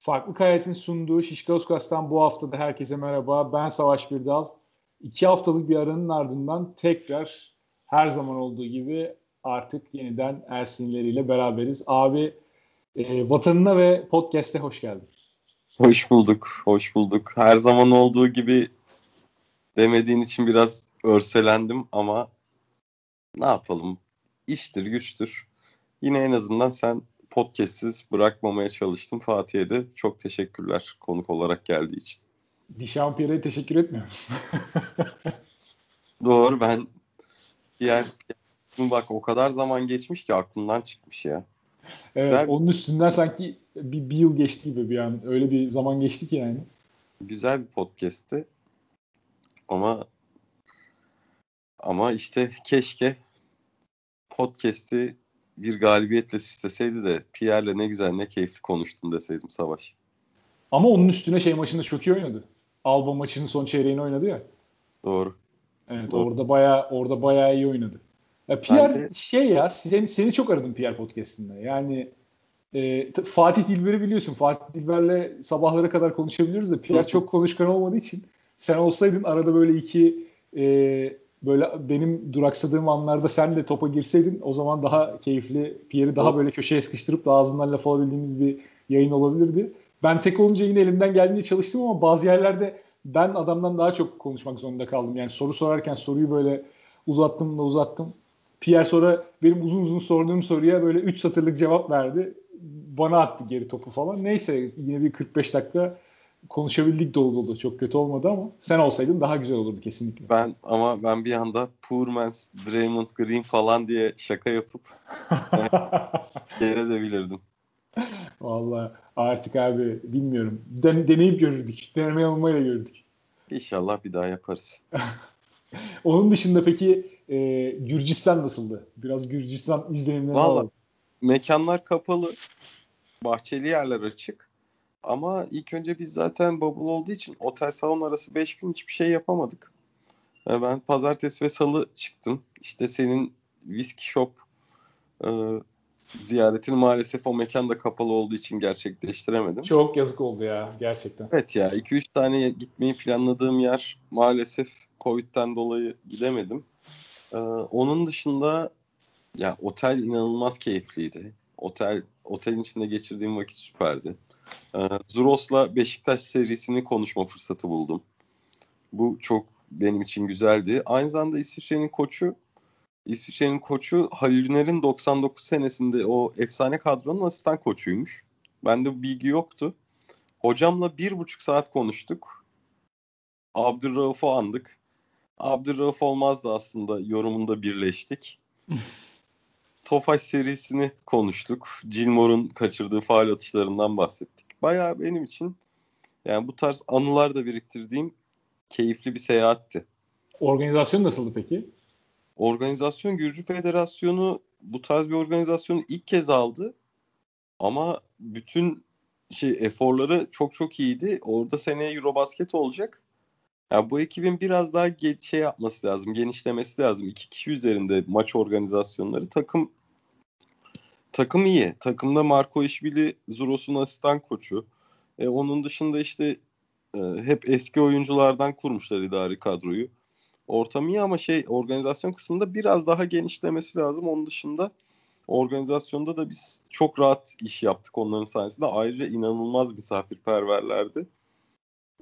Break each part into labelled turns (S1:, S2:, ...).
S1: Farklı Hayat'ın sunduğu Şişkaoskas'tan bu hafta da herkese merhaba. Ben Savaş Birdal. İki haftalık bir aranın ardından tekrar her zaman olduğu gibi artık yeniden Ersinleriyle beraberiz. Abi e, vatanına ve podcast'e hoş geldin.
S2: Hoş bulduk, hoş bulduk. Her zaman olduğu gibi demediğin için biraz örselendim ama ne yapalım? İştir, güçtür. Yine en azından sen podcastsiz bırakmamaya çalıştım. Fatih'e de çok teşekkürler konuk olarak geldiği için.
S1: Dişampiyer'e teşekkür etmiyor musun?
S2: Doğru ben diğer bak o kadar zaman geçmiş ki aklımdan çıkmış ya.
S1: Evet ben, onun üstünden sanki bir, bir yıl geçti gibi bir an. Öyle bir zaman geçti ki yani.
S2: Güzel bir podcast'ti. Ama ama işte keşke podcast'i bir galibiyetle süsleseydi de Pierre'le ne güzel ne keyifli konuştun deseydim Savaş.
S1: Ama onun üstüne şey maçında çok iyi oynadı. Alba maçının son çeyreğini oynadı ya.
S2: Doğru.
S1: Evet Doğru. orada bayağı orada bayağı iyi oynadı. Ya Pierre de... şey ya seni, seni çok aradım Pierre podcast'inde. Yani e, Fatih Dilber'i biliyorsun. Fatih Dilber'le sabahlara kadar konuşabiliyoruz da Pierre çok konuşkan olmadığı için sen olsaydın arada böyle iki e, böyle benim duraksadığım anlarda sen de topa girseydin o zaman daha keyifli Pierre'i daha böyle köşeye sıkıştırıp da ağzından laf alabildiğimiz bir yayın olabilirdi. Ben tek olunca yine elimden geldiğince çalıştım ama bazı yerlerde ben adamdan daha çok konuşmak zorunda kaldım. Yani soru sorarken soruyu böyle uzattım da uzattım. Pierre sonra benim uzun uzun sorduğum soruya böyle 3 satırlık cevap verdi. Bana attı geri topu falan. Neyse yine bir 45 dakika konuşabildik dolu dolu. Çok kötü olmadı ama sen olsaydın daha güzel olurdu kesinlikle.
S2: Ben ama ben bir anda poor man's Draymond Green falan diye şaka yapıp yere de bilirdim.
S1: Vallahi artık abi bilmiyorum. Den deneyip görürdük. Deneme yanılmayla gördük.
S2: İnşallah bir daha yaparız.
S1: Onun dışında peki e, Gürcistan nasıldı? Biraz Gürcistan izlenimleri
S2: Vallahi mekanlar kapalı. Bahçeli yerler açık. Ama ilk önce biz zaten bubble olduğu için otel salon arası 5 gün hiçbir şey yapamadık. Ee, ben pazartesi ve salı çıktım. İşte senin whisky shop e, ziyaretini maalesef o mekanda kapalı olduğu için gerçekleştiremedim.
S1: Çok yazık oldu ya gerçekten.
S2: Evet ya 2-3 tane gitmeyi planladığım yer maalesef Covid'den dolayı gidemedim. Ee, onun dışında ya otel inanılmaz keyifliydi. Otel otelin içinde geçirdiğim vakit süperdi. Ee, Zuros'la Beşiktaş serisini konuşma fırsatı buldum. Bu çok benim için güzeldi. Aynı zamanda İsviçre'nin koçu İsviçre'nin koçu Halil Üner'in 99 senesinde o efsane kadronun asistan koçuymuş. Bende bu bilgi yoktu. Hocamla bir buçuk saat konuştuk. Abdurrauf'u andık. Abdurrauf olmazdı aslında yorumunda birleştik. Tofaş serisini konuştuk. Gilmore'un kaçırdığı faal atışlarından bahsettik. Bayağı benim için yani bu tarz anılar da biriktirdiğim keyifli bir seyahatti.
S1: Organizasyon nasıldı peki?
S2: Organizasyon Gürcü Federasyonu bu tarz bir organizasyonu ilk kez aldı. Ama bütün şey eforları çok çok iyiydi. Orada seneye Eurobasket olacak. Yani bu ekibin biraz daha şey yapması lazım, genişlemesi lazım. İki kişi üzerinde maç organizasyonları. Takım takım iyi. Takımda Marco İşbili Zuros'un asistan koçu. E, onun dışında işte e, hep eski oyunculardan kurmuşlar idari kadroyu. Ortam iyi ama şey organizasyon kısmında biraz daha genişlemesi lazım. Onun dışında organizasyonda da biz çok rahat iş yaptık onların sayesinde. Ayrıca inanılmaz misafirperverlerdi.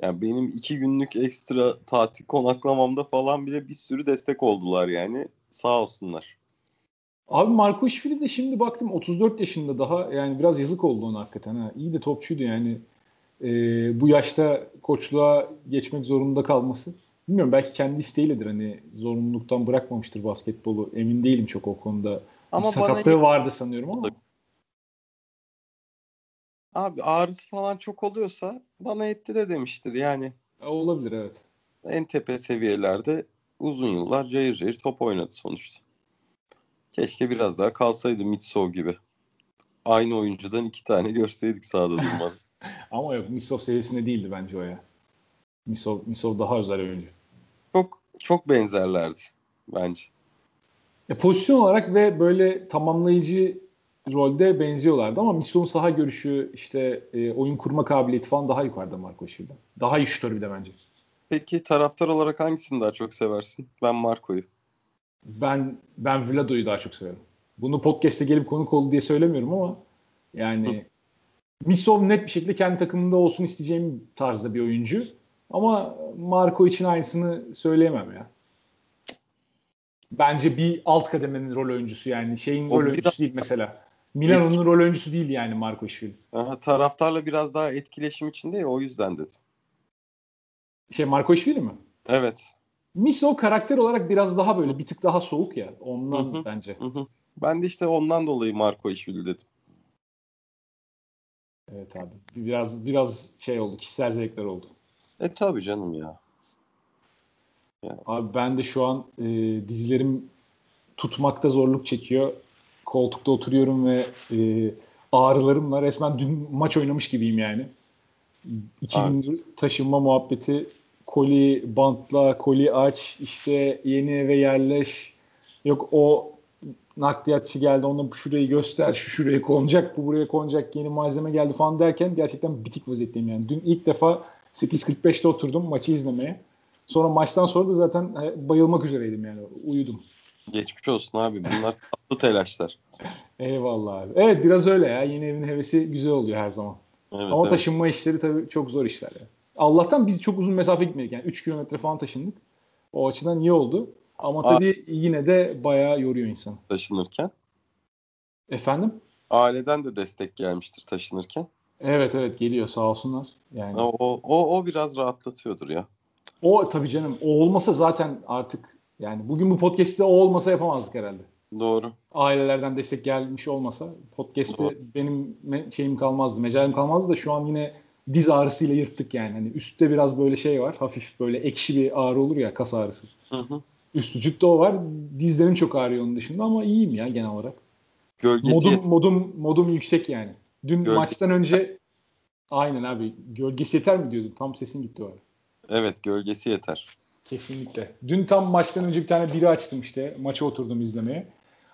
S2: Yani benim iki günlük ekstra tatil konaklamamda falan bile bir sürü destek oldular yani. Sağ olsunlar.
S1: Abi Marco İşvili de şimdi baktım 34 yaşında daha yani biraz yazık oldu ona hakikaten. Ha. İyi de topçuydu yani. Ee, bu yaşta koçluğa geçmek zorunda kalması. Bilmiyorum belki kendi isteğiyledir hani zorunluluktan bırakmamıştır basketbolu. Emin değilim çok o konuda. Ama sakatlığı bana... vardı sanıyorum ama.
S2: Abi ağrısı falan çok oluyorsa bana etti de demiştir yani.
S1: E, olabilir evet.
S2: En tepe seviyelerde uzun yıllar cayır cayır top oynadı sonuçta. Keşke biraz daha kalsaydı Mitsov gibi. Aynı oyuncudan iki tane görseydik sahada durmaz.
S1: Ama yok Mitsov seviyesinde değildi bence o ya. Misov, Misov daha özel oyuncu.
S2: Çok çok benzerlerdi bence.
S1: E, pozisyon olarak ve böyle tamamlayıcı rolde benziyorlardı ama Misso'nun saha görüşü işte e, oyun kurma kabiliyeti falan daha yukarıda Marco Şil'den. Daha iyi şutör bir de bence.
S2: Peki taraftar olarak hangisini daha çok seversin? Ben Marco'yu.
S1: Ben ben Vlado'yu daha çok severim. Bunu podcast'te gelip konuk oldu diye söylemiyorum ama yani Misov net bir şekilde kendi takımında olsun isteyeceğim tarzda bir oyuncu. Ama Marco için aynısını söyleyemem ya. Bence bir alt kademenin rol oyuncusu yani. Şeyin o rol oyuncusu değil mesela. Milano'nun rol oyuncusu değil yani Marco Işvili.
S2: Aha, taraftarla biraz daha etkileşim içinde ya o yüzden dedim.
S1: Şey Marco Işvili mi?
S2: Evet.
S1: Miso karakter olarak biraz daha böyle bir tık daha soğuk ya. Ondan hı hı, bence. Hı.
S2: Ben de işte ondan dolayı Marco Işvili dedim.
S1: Evet abi. Biraz biraz şey oldu. Kişisel zevkler oldu.
S2: E tabii canım ya.
S1: Yani. Abi ben de şu an e, dizlerim tutmakta zorluk çekiyor. Koltukta oturuyorum ve e, ağrılarımla resmen dün maç oynamış gibiyim yani. İki Abi. gündür taşınma muhabbeti koli bantla, koli aç, işte yeni eve yerleş. Yok o nakliyatçı geldi ona şurayı göster, şu şuraya konacak, bu buraya konacak, yeni malzeme geldi falan derken gerçekten bitik vaziyetteyim yani. Dün ilk defa 8.45'te oturdum maçı izlemeye. Sonra maçtan sonra da zaten bayılmak üzereydim yani. Uyudum.
S2: Geçmiş olsun abi. Bunlar tatlı telaşlar.
S1: Eyvallah abi. Evet biraz öyle ya. Yeni evin hevesi güzel oluyor her zaman. Evet, Ama evet. taşınma işleri tabii çok zor işler ya. Allah'tan biz çok uzun mesafe gitmedik. Yani 3 kilometre falan taşındık. O açıdan iyi oldu. Ama tabii A- yine de bayağı yoruyor insan.
S2: Taşınırken?
S1: Efendim?
S2: Aileden de destek gelmiştir taşınırken.
S1: Evet evet geliyor sağ olsunlar. Yani.
S2: O, o, o biraz rahatlatıyordur ya.
S1: O tabii canım. O olmasa zaten artık yani bugün bu podcast'te o olmasa yapamazdık herhalde.
S2: Doğru.
S1: Ailelerden destek gelmiş olmasa podcast'te benim me- şeyim kalmazdı, mecalim kalmazdı da şu an yine diz ağrısıyla yırttık yani. Hani üstte biraz böyle şey var. Hafif böyle ekşi bir ağrı olur ya kas ağrısı. Hı hı. Üst vücutta o var. Dizlerim çok ağrıyor onun dışında ama iyiyim ya genel olarak. Gölgesi modum, yet- modum, modum yüksek yani. Dün Gölge- maçtan önce aynen abi gölgesi yeter mi diyordun? Tam sesin gitti o ara.
S2: Evet gölgesi yeter.
S1: Kesinlikle. Dün tam maçtan önce bir tane biri açtım işte. Maça oturdum izlemeye.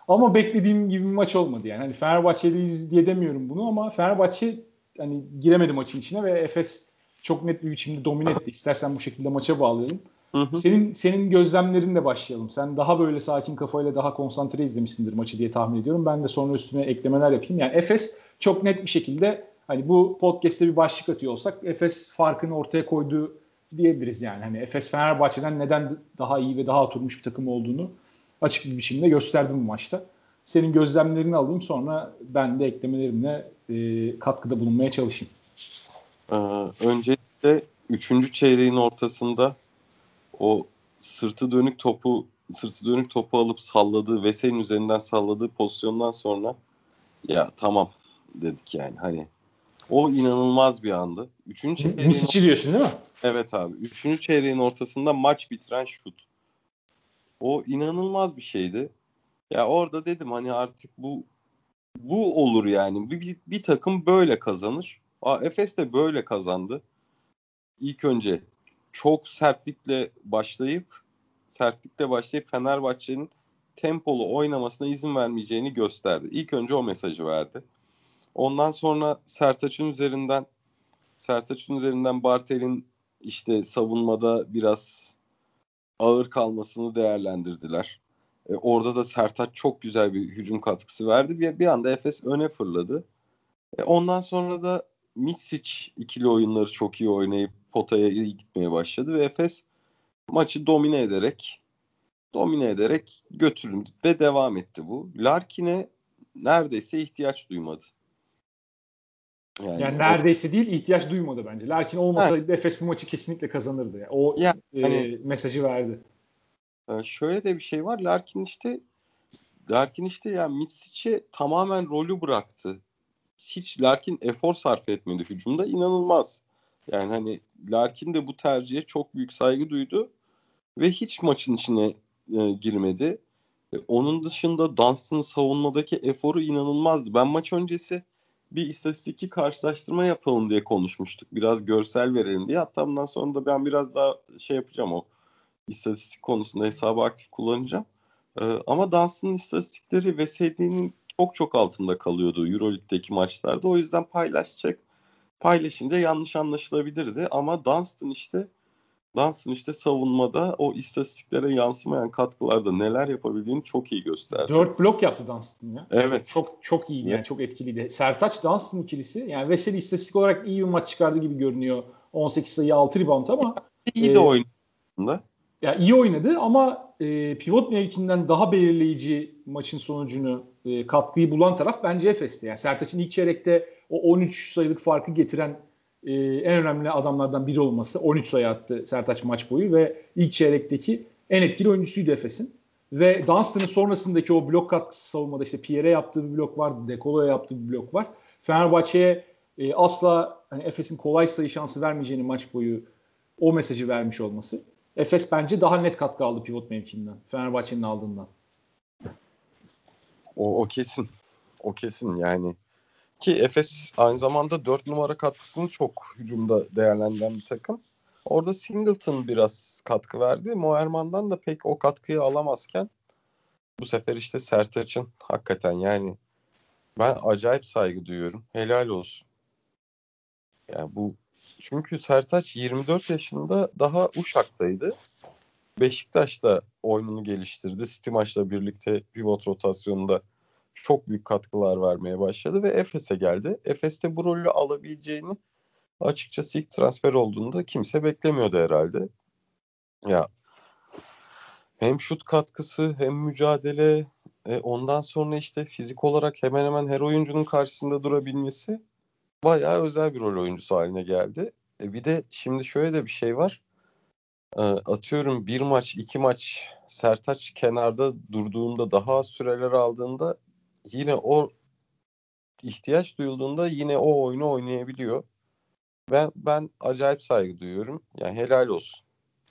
S1: Ama beklediğim gibi bir maç olmadı yani. Hani Fenerbahçeliyiz diye demiyorum bunu ama Fenerbahçe hani giremedi maçın içine ve Efes çok net bir biçimde domine etti. İstersen bu şekilde maça bağlayalım. Hı hı. Senin senin gözlemlerinle başlayalım. Sen daha böyle sakin kafayla daha konsantre izlemişsindir maçı diye tahmin ediyorum. Ben de sonra üstüne eklemeler yapayım. Yani Efes çok net bir şekilde hani bu podcast'te bir başlık atıyor olsak Efes farkını ortaya koyduğu diyebiliriz yani. Hani Efes Fenerbahçe'den neden daha iyi ve daha oturmuş bir takım olduğunu açık bir biçimde gösterdim bu maçta. Senin gözlemlerini alayım sonra ben de eklemelerimle e, katkıda bulunmaya çalışayım.
S2: Ee, öncelikle 3. çeyreğin ortasında o sırtı dönük topu sırtı dönük topu alıp salladığı Vesey'in üzerinden salladığı pozisyondan sonra ya tamam dedik yani hani o inanılmaz bir andı. Üçüncü çeyreğin...
S1: Misic'i diyorsun değil mi?
S2: Evet abi. Üçüncü çeyreğin ortasında maç bitiren şut. O inanılmaz bir şeydi. Ya orada dedim hani artık bu bu olur yani. Bir, bir, bir takım böyle kazanır. Aa, Efes de böyle kazandı. İlk önce çok sertlikle başlayıp sertlikle başlayıp Fenerbahçe'nin tempolu oynamasına izin vermeyeceğini gösterdi. İlk önce o mesajı verdi. Ondan sonra Sertaç'ın üzerinden Sertaç'ın üzerinden Bartel'in işte savunmada biraz ağır kalmasını değerlendirdiler. E, orada da Sertaç çok güzel bir hücum katkısı verdi. Bir, bir anda Efes öne fırladı. E, ondan sonra da Mitsic ikili oyunları çok iyi oynayıp potaya iyi gitmeye başladı ve Efes maçı domine ederek domine ederek götürüldü ve devam etti bu. Larkin'e neredeyse ihtiyaç duymadı.
S1: Yani, yani neredeyse o... değil ihtiyaç duymadı bence. Lakin olmasaydı evet. Efes bu maçı kesinlikle kazanırdı. Yani o yani, e, hani, mesajı verdi.
S2: Şöyle de bir şey var. Larkin işte Larkin işte ya yani Mitsic'e tamamen rolü bıraktı. Hiç Larkin efor sarf etmedi hücumda. inanılmaz. Yani hani Larkin de bu tercihe çok büyük saygı duydu ve hiç maçın içine e, girmedi. E, onun dışında Dunstan'ın savunmadaki eforu inanılmazdı. Ben maç öncesi bir istatistik karşılaştırma yapalım diye konuşmuştuk. Biraz görsel verelim diye. Hatta bundan sonra da ben biraz daha şey yapacağım o istatistik konusunda hesabı aktif kullanacağım. Ee, ama Dunstan'ın istatistikleri Veseli'nin çok çok altında kalıyordu Euroleague'deki maçlarda. O yüzden paylaşacak. Paylaşınca yanlış anlaşılabilirdi ama Dunstan işte Dunstan işte savunmada o istatistiklere yansımayan katkılarda neler yapabildiğini çok iyi gösterdi.
S1: 4 blok yaptı Dunstan ya.
S2: Evet.
S1: Çok çok iyiydi yani çok etkiliydi. Sertaç Dunstan ikilisi yani Veseli istatistik olarak iyi bir maç çıkardı gibi görünüyor. 18 sayı 6 rebound ama
S2: iyi e, de oynadı.
S1: Ya iyi oynadı ama e, pivot mevkinden daha belirleyici maçın sonucunu e, katkıyı bulan taraf bence Efes'ti. Yani Sertaç'ın ilk çeyrekte o 13 sayılık farkı getiren e, en önemli adamlardan biri olması. 13 sayı attı Sertaç maç boyu ve ilk çeyrekteki en etkili oyuncusuydu Efes'in. Ve Dunstan'ın sonrasındaki o blok katkısı savunmada işte Pierre'e yaptığı bir blok var, Dekolo'ya yaptığı bir blok var. Fenerbahçe'ye e, asla hani Efes'in kolay sayı şansı vermeyeceğini maç boyu o mesajı vermiş olması. Efes bence daha net katkı aldı pivot mevkiinden. Fenerbahçe'nin aldığından.
S2: O, o kesin. O kesin yani. Ki Efes aynı zamanda 4 numara katkısını çok hücumda değerlendiren bir takım. Orada Singleton biraz katkı verdi. Moerman'dan da pek o katkıyı alamazken bu sefer işte Sertaç'ın hakikaten yani ben acayip saygı duyuyorum. Helal olsun. Yani bu çünkü Sertaç 24 yaşında daha Uşak'taydı. Beşiktaş'ta oyununu geliştirdi. Stimaç'la birlikte pivot rotasyonunda çok büyük katkılar vermeye başladı ve Efes'e geldi. Efes'te bu rolü alabileceğini açıkçası ilk transfer olduğunda kimse beklemiyordu herhalde. Ya hem şut katkısı hem mücadele e, ondan sonra işte fizik olarak hemen hemen her oyuncunun karşısında durabilmesi bayağı özel bir rol oyuncusu haline geldi. E, bir de şimdi şöyle de bir şey var. E, atıyorum bir maç, iki maç Sertaç kenarda durduğunda daha az süreler aldığında yine o ihtiyaç duyulduğunda yine o oyunu oynayabiliyor. Ben ben acayip saygı duyuyorum. Yani helal olsun.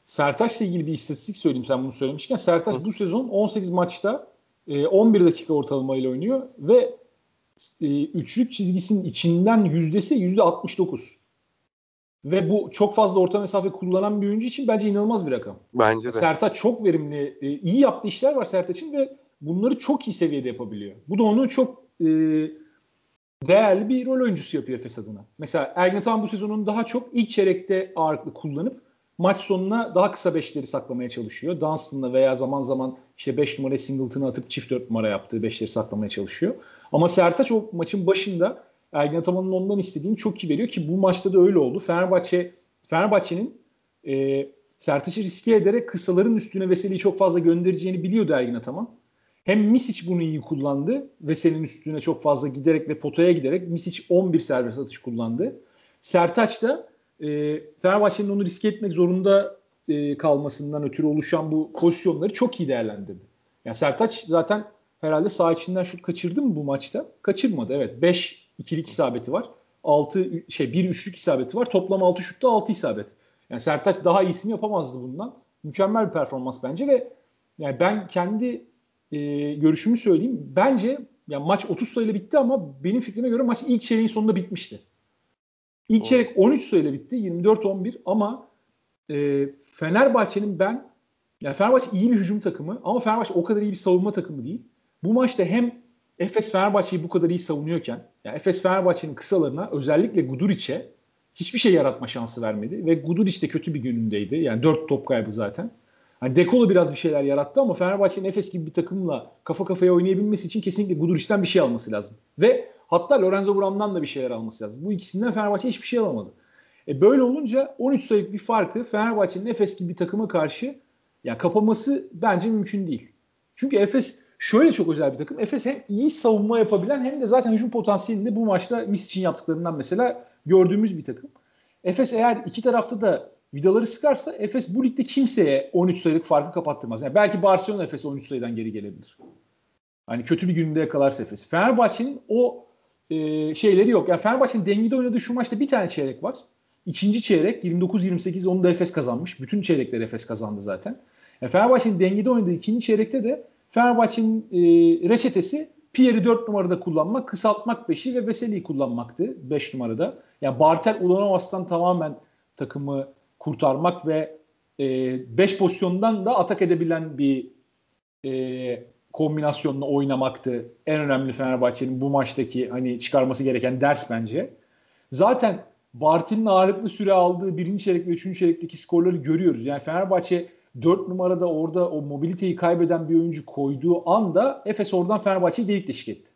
S1: Sertaç'la ilgili bir istatistik söyleyeyim sen bunu söylemişken. Sertaç Hı. bu sezon 18 maçta 11 e, dakika ortalamayla oynuyor ve e, üçlük çizgisinin içinden yüzdesi yüzde 69. Ve bu çok fazla orta mesafe kullanan bir oyuncu için bence inanılmaz bir rakam.
S2: Bence de.
S1: Sertaç çok verimli, e, iyi yaptığı işler var Sertaç'ın ve bunları çok iyi seviyede yapabiliyor. Bu da onu çok e, değerli bir rol oyuncusu yapıyor Efes adına. Mesela Ergin Ataman bu sezonun daha çok ilk çeyrekte ağırlıklı kullanıp maç sonuna daha kısa beşleri saklamaya çalışıyor. Dunstan'la veya zaman zaman işte 5 numara singleton'ı atıp çift 4 numara yaptığı beşleri saklamaya çalışıyor. Ama Sertaç o maçın başında Ergin Ataman'ın ondan istediğini çok iyi veriyor ki bu maçta da öyle oldu. Fenerbahçe Fenerbahçe'nin e, Sertaç'ı riske ederek kısaların üstüne Veseli'yi çok fazla göndereceğini biliyordu Ergin Ataman. Hem Misic bunu iyi kullandı. Veseli'nin üstüne çok fazla giderek ve potaya giderek Misic 11 serbest atış kullandı. Sertaç da e, Fenerbahçe'nin onu riske etmek zorunda e, kalmasından ötürü oluşan bu pozisyonları çok iyi değerlendirdi. Yani Sertaç zaten herhalde sağ içinden şut kaçırdı mı bu maçta? Kaçırmadı evet. 5 ikilik isabeti var. 6 şey 1 üçlük isabeti var. Toplam 6 şutta 6 isabet. Yani Sertaç daha iyisini yapamazdı bundan. Mükemmel bir performans bence ve yani ben kendi e, görüşümü söyleyeyim. Bence yani maç 30 sayıyla bitti ama benim fikrime göre maç ilk çeyreğin sonunda bitmişti. İlk çeyrek 13 sayıyla bitti. 24-11 ama e, Fenerbahçe'nin ben yani Fenerbahçe iyi bir hücum takımı ama Fenerbahçe o kadar iyi bir savunma takımı değil. Bu maçta hem Efes Fenerbahçe'yi bu kadar iyi savunuyorken yani Efes Fenerbahçe'nin kısalarına özellikle Guduric'e hiçbir şey yaratma şansı vermedi ve Guduric de kötü bir günündeydi. Yani 4 top kaybı zaten. Hani Dekolo biraz bir şeyler yarattı ama Fenerbahçe'nin Efes gibi bir takımla kafa kafaya oynayabilmesi için kesinlikle Guduric'den bir şey alması lazım. Ve hatta Lorenzo Brown'dan da bir şeyler alması lazım. Bu ikisinden Fenerbahçe hiçbir şey alamadı. E böyle olunca 13 sayılık bir farkı Fenerbahçe'nin Efes gibi bir takıma karşı ya kapaması bence mümkün değil. Çünkü Efes şöyle çok özel bir takım. Efes hem iyi savunma yapabilen hem de zaten hücum potansiyelinde bu maçta Mis için yaptıklarından mesela gördüğümüz bir takım. Efes eğer iki tarafta da vidaları sıkarsa Efes bu ligde kimseye 13 sayılık farkı kapattırmaz. Yani belki Barcelona Efes 13 sayıdan geri gelebilir. Hani kötü bir gününde yakalarsa Efes. Fenerbahçe'nin o e, şeyleri yok. Yani Fenerbahçe'nin dengede oynadığı şu maçta bir tane çeyrek var. İkinci çeyrek 29-28 onu da Efes kazanmış. Bütün çeyrekleri Efes kazandı zaten. Yani Fenerbahçe'nin dengede oynadığı ikinci çeyrekte de Fenerbahçe'nin e, reçetesi Pierre'i 4 numarada kullanmak, kısaltmak 5'i ve Veseli'yi kullanmaktı 5 numarada. Yani Bartel Ulanovas'tan tamamen takımı kurtarmak ve 5 e, pozisyondan da atak edebilen bir e, kombinasyonla oynamaktı. En önemli Fenerbahçe'nin bu maçtaki hani çıkarması gereken ders bence. Zaten Bartil'in ağırlıklı süre aldığı birinci çeyrek ve üçüncü çeyrekteki skorları görüyoruz. Yani Fenerbahçe 4 numarada orada o mobiliteyi kaybeden bir oyuncu koyduğu anda Efes oradan Fenerbahçe'yi delik deşik etti.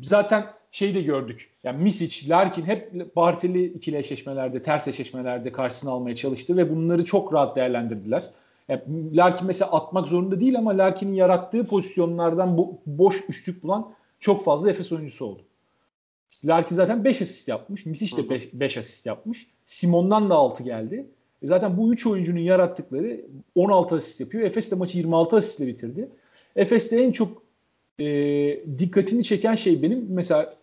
S1: Zaten şeyi de gördük. Yani Misic, Larkin hep Bartel'i ikili eşleşmelerde, ters eşleşmelerde karşısına almaya çalıştı ve bunları çok rahat değerlendirdiler. Yani Larkin mesela atmak zorunda değil ama Larkin'in yarattığı pozisyonlardan bu, boş üçlük bulan çok fazla Efes oyuncusu oldu. İşte Larkin zaten 5 asist yapmış. Misic de 5 asist yapmış. Simon'dan da 6 geldi. E zaten bu 3 oyuncunun yarattıkları 16 asist yapıyor. Efes de maçı 26 asistle bitirdi. Efes'te en çok e, dikkatimi çeken şey benim mesela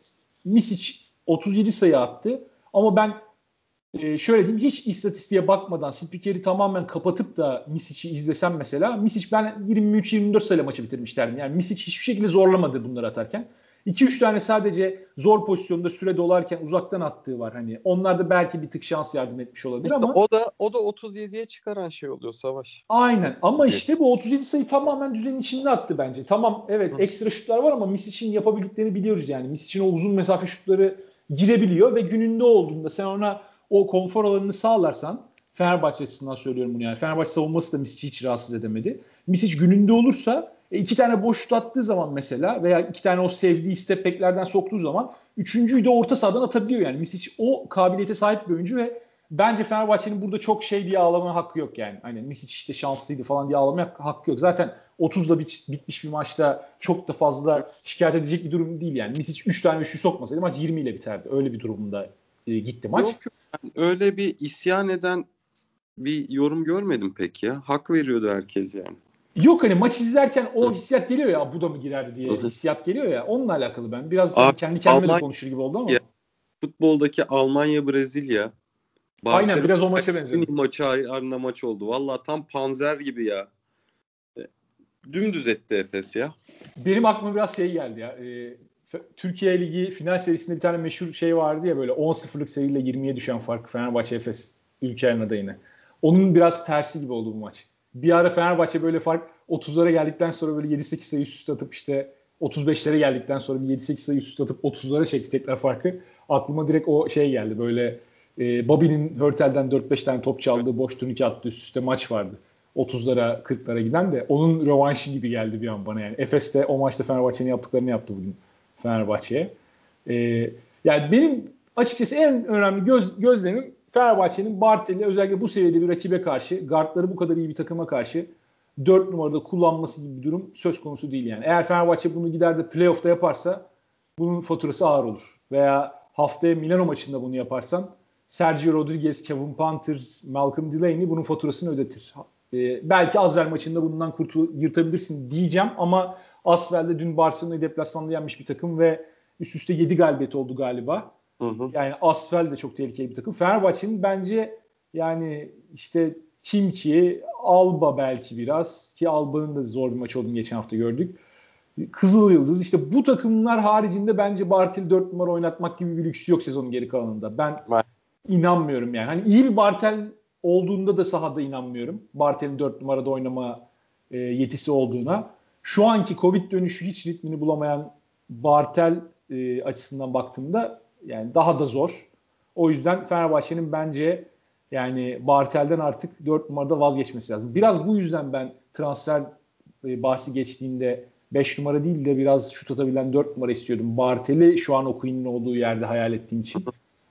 S1: Misic 37 sayı attı ama ben e, şöyle diyeyim hiç istatistiğe bakmadan spikeri tamamen kapatıp da Misic'i izlesem mesela Misic ben 23-24 sayı maçı bitirmiş derdim. Yani Misic hiçbir şekilde zorlamadı bunları atarken. 2-3 tane sadece zor pozisyonda süre dolarken uzaktan attığı var hani. Onlar da belki bir tık şans yardım etmiş olabilir
S2: işte
S1: ama.
S2: O da o da 37'ye çıkaran şey oluyor Savaş.
S1: Aynen ama evet. işte bu 37 sayı tamamen düzenin içinde attı bence. Tamam evet Hı. ekstra şutlar var ama Misic'in yapabildiklerini biliyoruz yani. Misic'in o uzun mesafe şutları girebiliyor ve gününde olduğunda sen ona o konfor alanını sağlarsan Fenerbahçe açısından söylüyorum bunu yani. Fenerbahçe savunması da Misic'i hiç rahatsız edemedi. Misic gününde olursa e, iki tane boş şut attığı zaman mesela veya iki tane o sevdiği step back'lerden soktuğu zaman üçüncüyü de orta sahadan atabiliyor yani. Misic o kabiliyete sahip bir oyuncu ve bence Fenerbahçe'nin burada çok şey diye ağlamaya hakkı yok yani. Hani Misic işte şanslıydı falan diye ağlamaya hakkı yok. Zaten 30'da bit, bitmiş bir maçta çok da fazla şikayet edecek bir durum değil yani. Misic 3 tane üçlü sokmasaydı maç 20 ile biterdi. Öyle bir durumda e, gitti maç. Yok,
S2: öyle bir isyan eden bir yorum görmedim pek ya. Hak veriyordu herkes yani.
S1: Yok hani maç izlerken o hissiyat geliyor ya bu da mı girer diye hissiyat geliyor ya onunla alakalı ben. Biraz Abi, kendi kendime Almanya, de konuşur gibi oldu ama. Ya,
S2: futboldaki Almanya Brezilya.
S1: Barcelona Aynen biraz o maça benziyor.
S2: Maçı ayarında maç oldu. Valla tam panzer gibi ya. E, dümdüz etti Efes ya.
S1: Benim aklıma biraz şey geldi ya. E, Türkiye Ligi final serisinde bir tane meşhur şey vardı ya böyle 10-0'lık seriyle 20'ye düşen fark Fenerbahçe Efes ülke adayına. Onun biraz tersi gibi oldu bu maç. Bir ara Fenerbahçe böyle fark 30'lara geldikten sonra böyle 7-8 sayı üst atıp işte 35'lere geldikten sonra bir 7-8 sayı üst atıp 30'lara çekti tekrar farkı. Aklıma direkt o şey geldi böyle e, Bobby'nin Hörtel'den 4-5 tane top çaldığı boş turnike attı üst üste maç vardı. 30'lara 40'lara giden de onun rövanşı gibi geldi bir an bana yani. Efes de o maçta Fenerbahçe'nin yaptıklarını yaptı bugün Fenerbahçe'ye. E, yani benim açıkçası en önemli göz, gözlemim Fenerbahçe'nin Bartel'i özellikle bu seviyede bir rakibe karşı, guardları bu kadar iyi bir takıma karşı 4 numarada kullanması gibi bir durum söz konusu değil yani. Eğer Fenerbahçe bunu gider de playoff'ta yaparsa bunun faturası ağır olur. Veya haftaya Milano maçında bunu yaparsan Sergio Rodriguez, Kevin Panther, Malcolm Delaney bunun faturasını ödetir. Ee, belki Asvel maçında bundan kurtul yırtabilirsin diyeceğim ama Asvel'de dün Barcelona'yı deplasmanda yenmiş bir takım ve üst üste 7 galibiyet oldu galiba. Hı hı. Yani Asfel de çok tehlikeli bir takım. Fenerbahçe'nin bence yani işte kim ki Alba belki biraz ki Alba'nın da zor bir maç olduğunu geçen hafta gördük. Kızıl Yıldız işte bu takımlar haricinde bence Bartel 4 numara oynatmak gibi bir lüksü yok sezonun geri kalanında. Ben evet. inanmıyorum yani. Hani iyi bir Bartel olduğunda da sahada inanmıyorum. Bartel'in 4 numarada oynama e, yetisi olduğuna. Şu anki Covid dönüşü hiç ritmini bulamayan Bartel e, açısından baktığımda yani daha da zor. O yüzden Fenerbahçe'nin bence yani Bartel'den artık 4 numarada vazgeçmesi lazım. Biraz bu yüzden ben transfer e, bahsi geçtiğinde 5 numara değil de biraz şut atabilen 4 numara istiyordum. Bartel'i şu an Okuyun'un olduğu yerde hayal ettiğim için.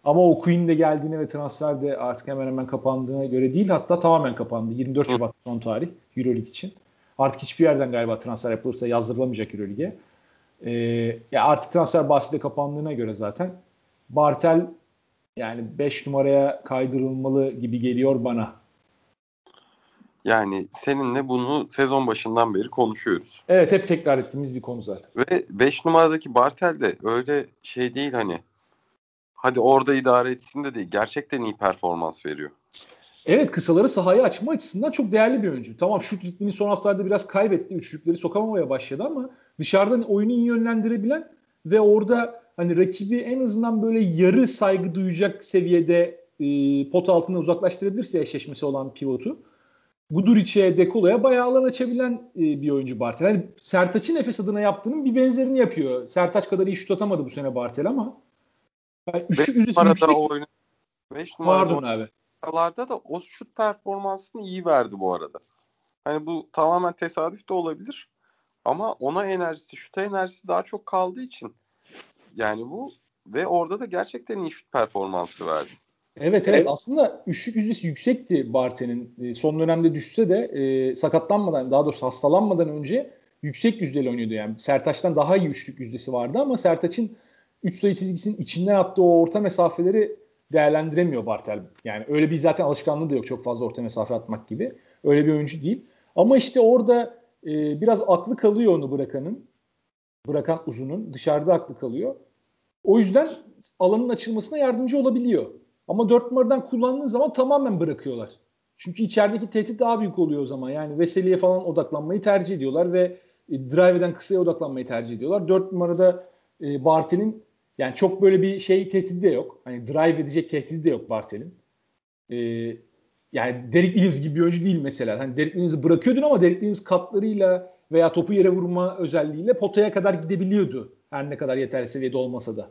S1: Ama Okuyun de geldiğine ve transfer de artık hemen hemen kapandığına göre değil hatta tamamen kapandı. 24 Şubat son tarih Euroleague için. Artık hiçbir yerden galiba transfer yapılırsa yazdırılamayacak Euroleague'e. Ee, ya artık transfer bahsi de kapandığına göre zaten Bartel yani 5 numaraya kaydırılmalı gibi geliyor bana.
S2: Yani seninle bunu sezon başından beri konuşuyoruz.
S1: Evet hep tekrar ettiğimiz bir konu zaten.
S2: Ve 5 numaradaki Bartel de öyle şey değil hani hadi orada idare etsin de değil. Gerçekten iyi performans veriyor.
S1: Evet kısaları sahaya açma açısından çok değerli bir oyuncu. Tamam şut ritmini son haftalarda biraz kaybetti. Üçlükleri sokamamaya başladı ama dışarıdan oyunu iyi yönlendirebilen ve orada hani rakibi en azından böyle yarı saygı duyacak seviyede e, pot altından uzaklaştırabilirse eşleşmesi olan pivotu Guduric'e, Dekolo'ya bayağı alan açabilen e, bir oyuncu Bartel. Yani Sertaç'ın Efes adına yaptığının bir benzerini yapıyor. Sertaç kadar iyi şut atamadı bu sene Bartel ama.
S2: Yani üç yüksek. O oyun, beş Pardon abi. da o şut performansını iyi verdi bu arada. Hani bu tamamen tesadüf de olabilir. Ama ona enerjisi, şuta enerjisi daha çok kaldığı için yani bu ve orada da gerçekten iyi şut performansı verdi.
S1: Evet evet aslında üçlük yüzdesi yüksekti Barte'nin. E, son dönemde düşse de e, sakatlanmadan daha doğrusu hastalanmadan önce yüksek yüzdeli oynuyordu yani. Sertaç'tan daha iyi üçlük yüzdesi vardı ama Sertaç'ın 3 sayı çizgisinin içinden attığı o orta mesafeleri değerlendiremiyor Bartel. Yani öyle bir zaten alışkanlığı da yok çok fazla orta mesafe atmak gibi. Öyle bir oyuncu değil. Ama işte orada e, biraz aklı kalıyor onu bırakanın. Bırakan uzunun. Dışarıda aklı kalıyor. O yüzden alanın açılmasına yardımcı olabiliyor. Ama 4 numaradan kullandığın zaman tamamen bırakıyorlar. Çünkü içerideki tehdit daha büyük oluyor o zaman. Yani Veseli'ye falan odaklanmayı tercih ediyorlar ve e, drive eden kısaya odaklanmayı tercih ediyorlar. 4 numarada e, Bartel'in yani çok böyle bir şey tehdidi de yok. Hani drive edecek tehdidi de yok Bartel'in. E, yani Derek Williams gibi bir oyuncu değil mesela. Hani Derek Williams'ı bırakıyordun ama Derek Williams katlarıyla veya topu yere vurma özelliğiyle potaya kadar gidebiliyordu. Her ne kadar yeterli seviyede olmasa da.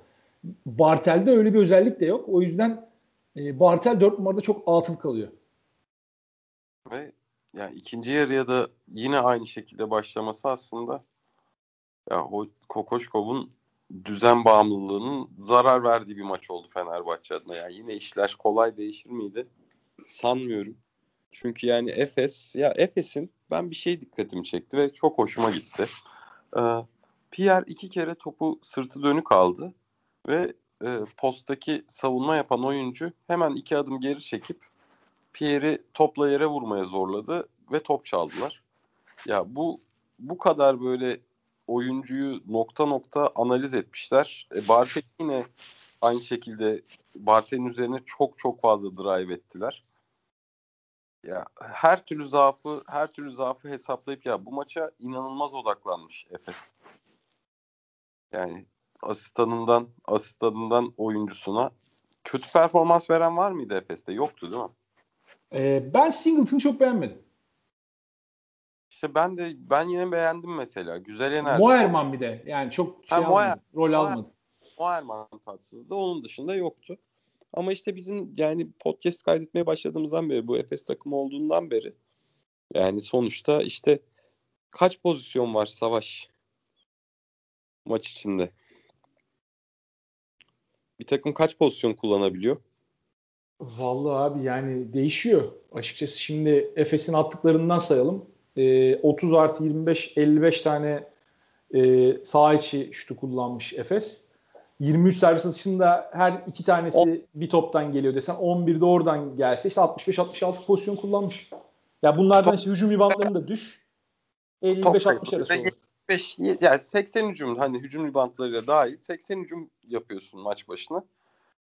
S1: Bartel'de öyle bir özellik de yok. O yüzden e, Bartel 4 numarada çok atıl kalıyor.
S2: Ve yani ikinci yarıya da yine aynı şekilde başlaması aslında ya Kokoşkov'un düzen bağımlılığının zarar verdiği bir maç oldu Fenerbahçe adına. Yani yine işler kolay değişir miydi? Sanmıyorum. Çünkü yani Efes ya Efes'in ben bir şey dikkatimi çekti ve çok hoşuma gitti. Ee, Pierre iki kere topu sırtı dönük aldı ve e, posttaki savunma yapan oyuncu hemen iki adım geri çekip Pierre'i topla yere vurmaya zorladı ve top çaldılar. Ya bu bu kadar böyle oyuncuyu nokta nokta analiz etmişler. E, Bartek yine aynı şekilde Bartek'in üzerine çok çok fazla drive ettiler. Ya her türlü zaafı her türlü zaafı hesaplayıp ya bu maça inanılmaz odaklanmış Efes. Yani asistanından asistanından oyuncusuna kötü performans veren var mıydı Efes'te? Yoktu değil mi?
S1: Ee, ben Singleton'ı çok beğenmedim.
S2: İşte ben de ben yine beğendim mesela. Güzel enerji.
S1: Moerman bir de. Yani çok şey ha, almadı, rol Moer, almadı.
S2: Moerman tatsızdı. Onun dışında yoktu. Ama işte bizim yani podcast kaydetmeye başladığımızdan beri bu Efes takımı olduğundan beri yani sonuçta işte kaç pozisyon var Savaş maç içinde? Bir takım kaç pozisyon kullanabiliyor?
S1: Vallahi abi yani değişiyor. Açıkçası şimdi Efes'in attıklarından sayalım. E, 30 artı 25 55 tane e, sağ içi şutu kullanmış Efes. 23 servis atışında her iki tanesi bir toptan geliyor desen 11'de oradan gelse işte 65-66 pozisyon kullanmış. Ya bunlardan işte hücum ribantlarını da düş. 55-60 arası olur.
S2: 5 yani 80 hücum hani hücum ribantlarıyla dahil 80 hücum yapıyorsun maç başına.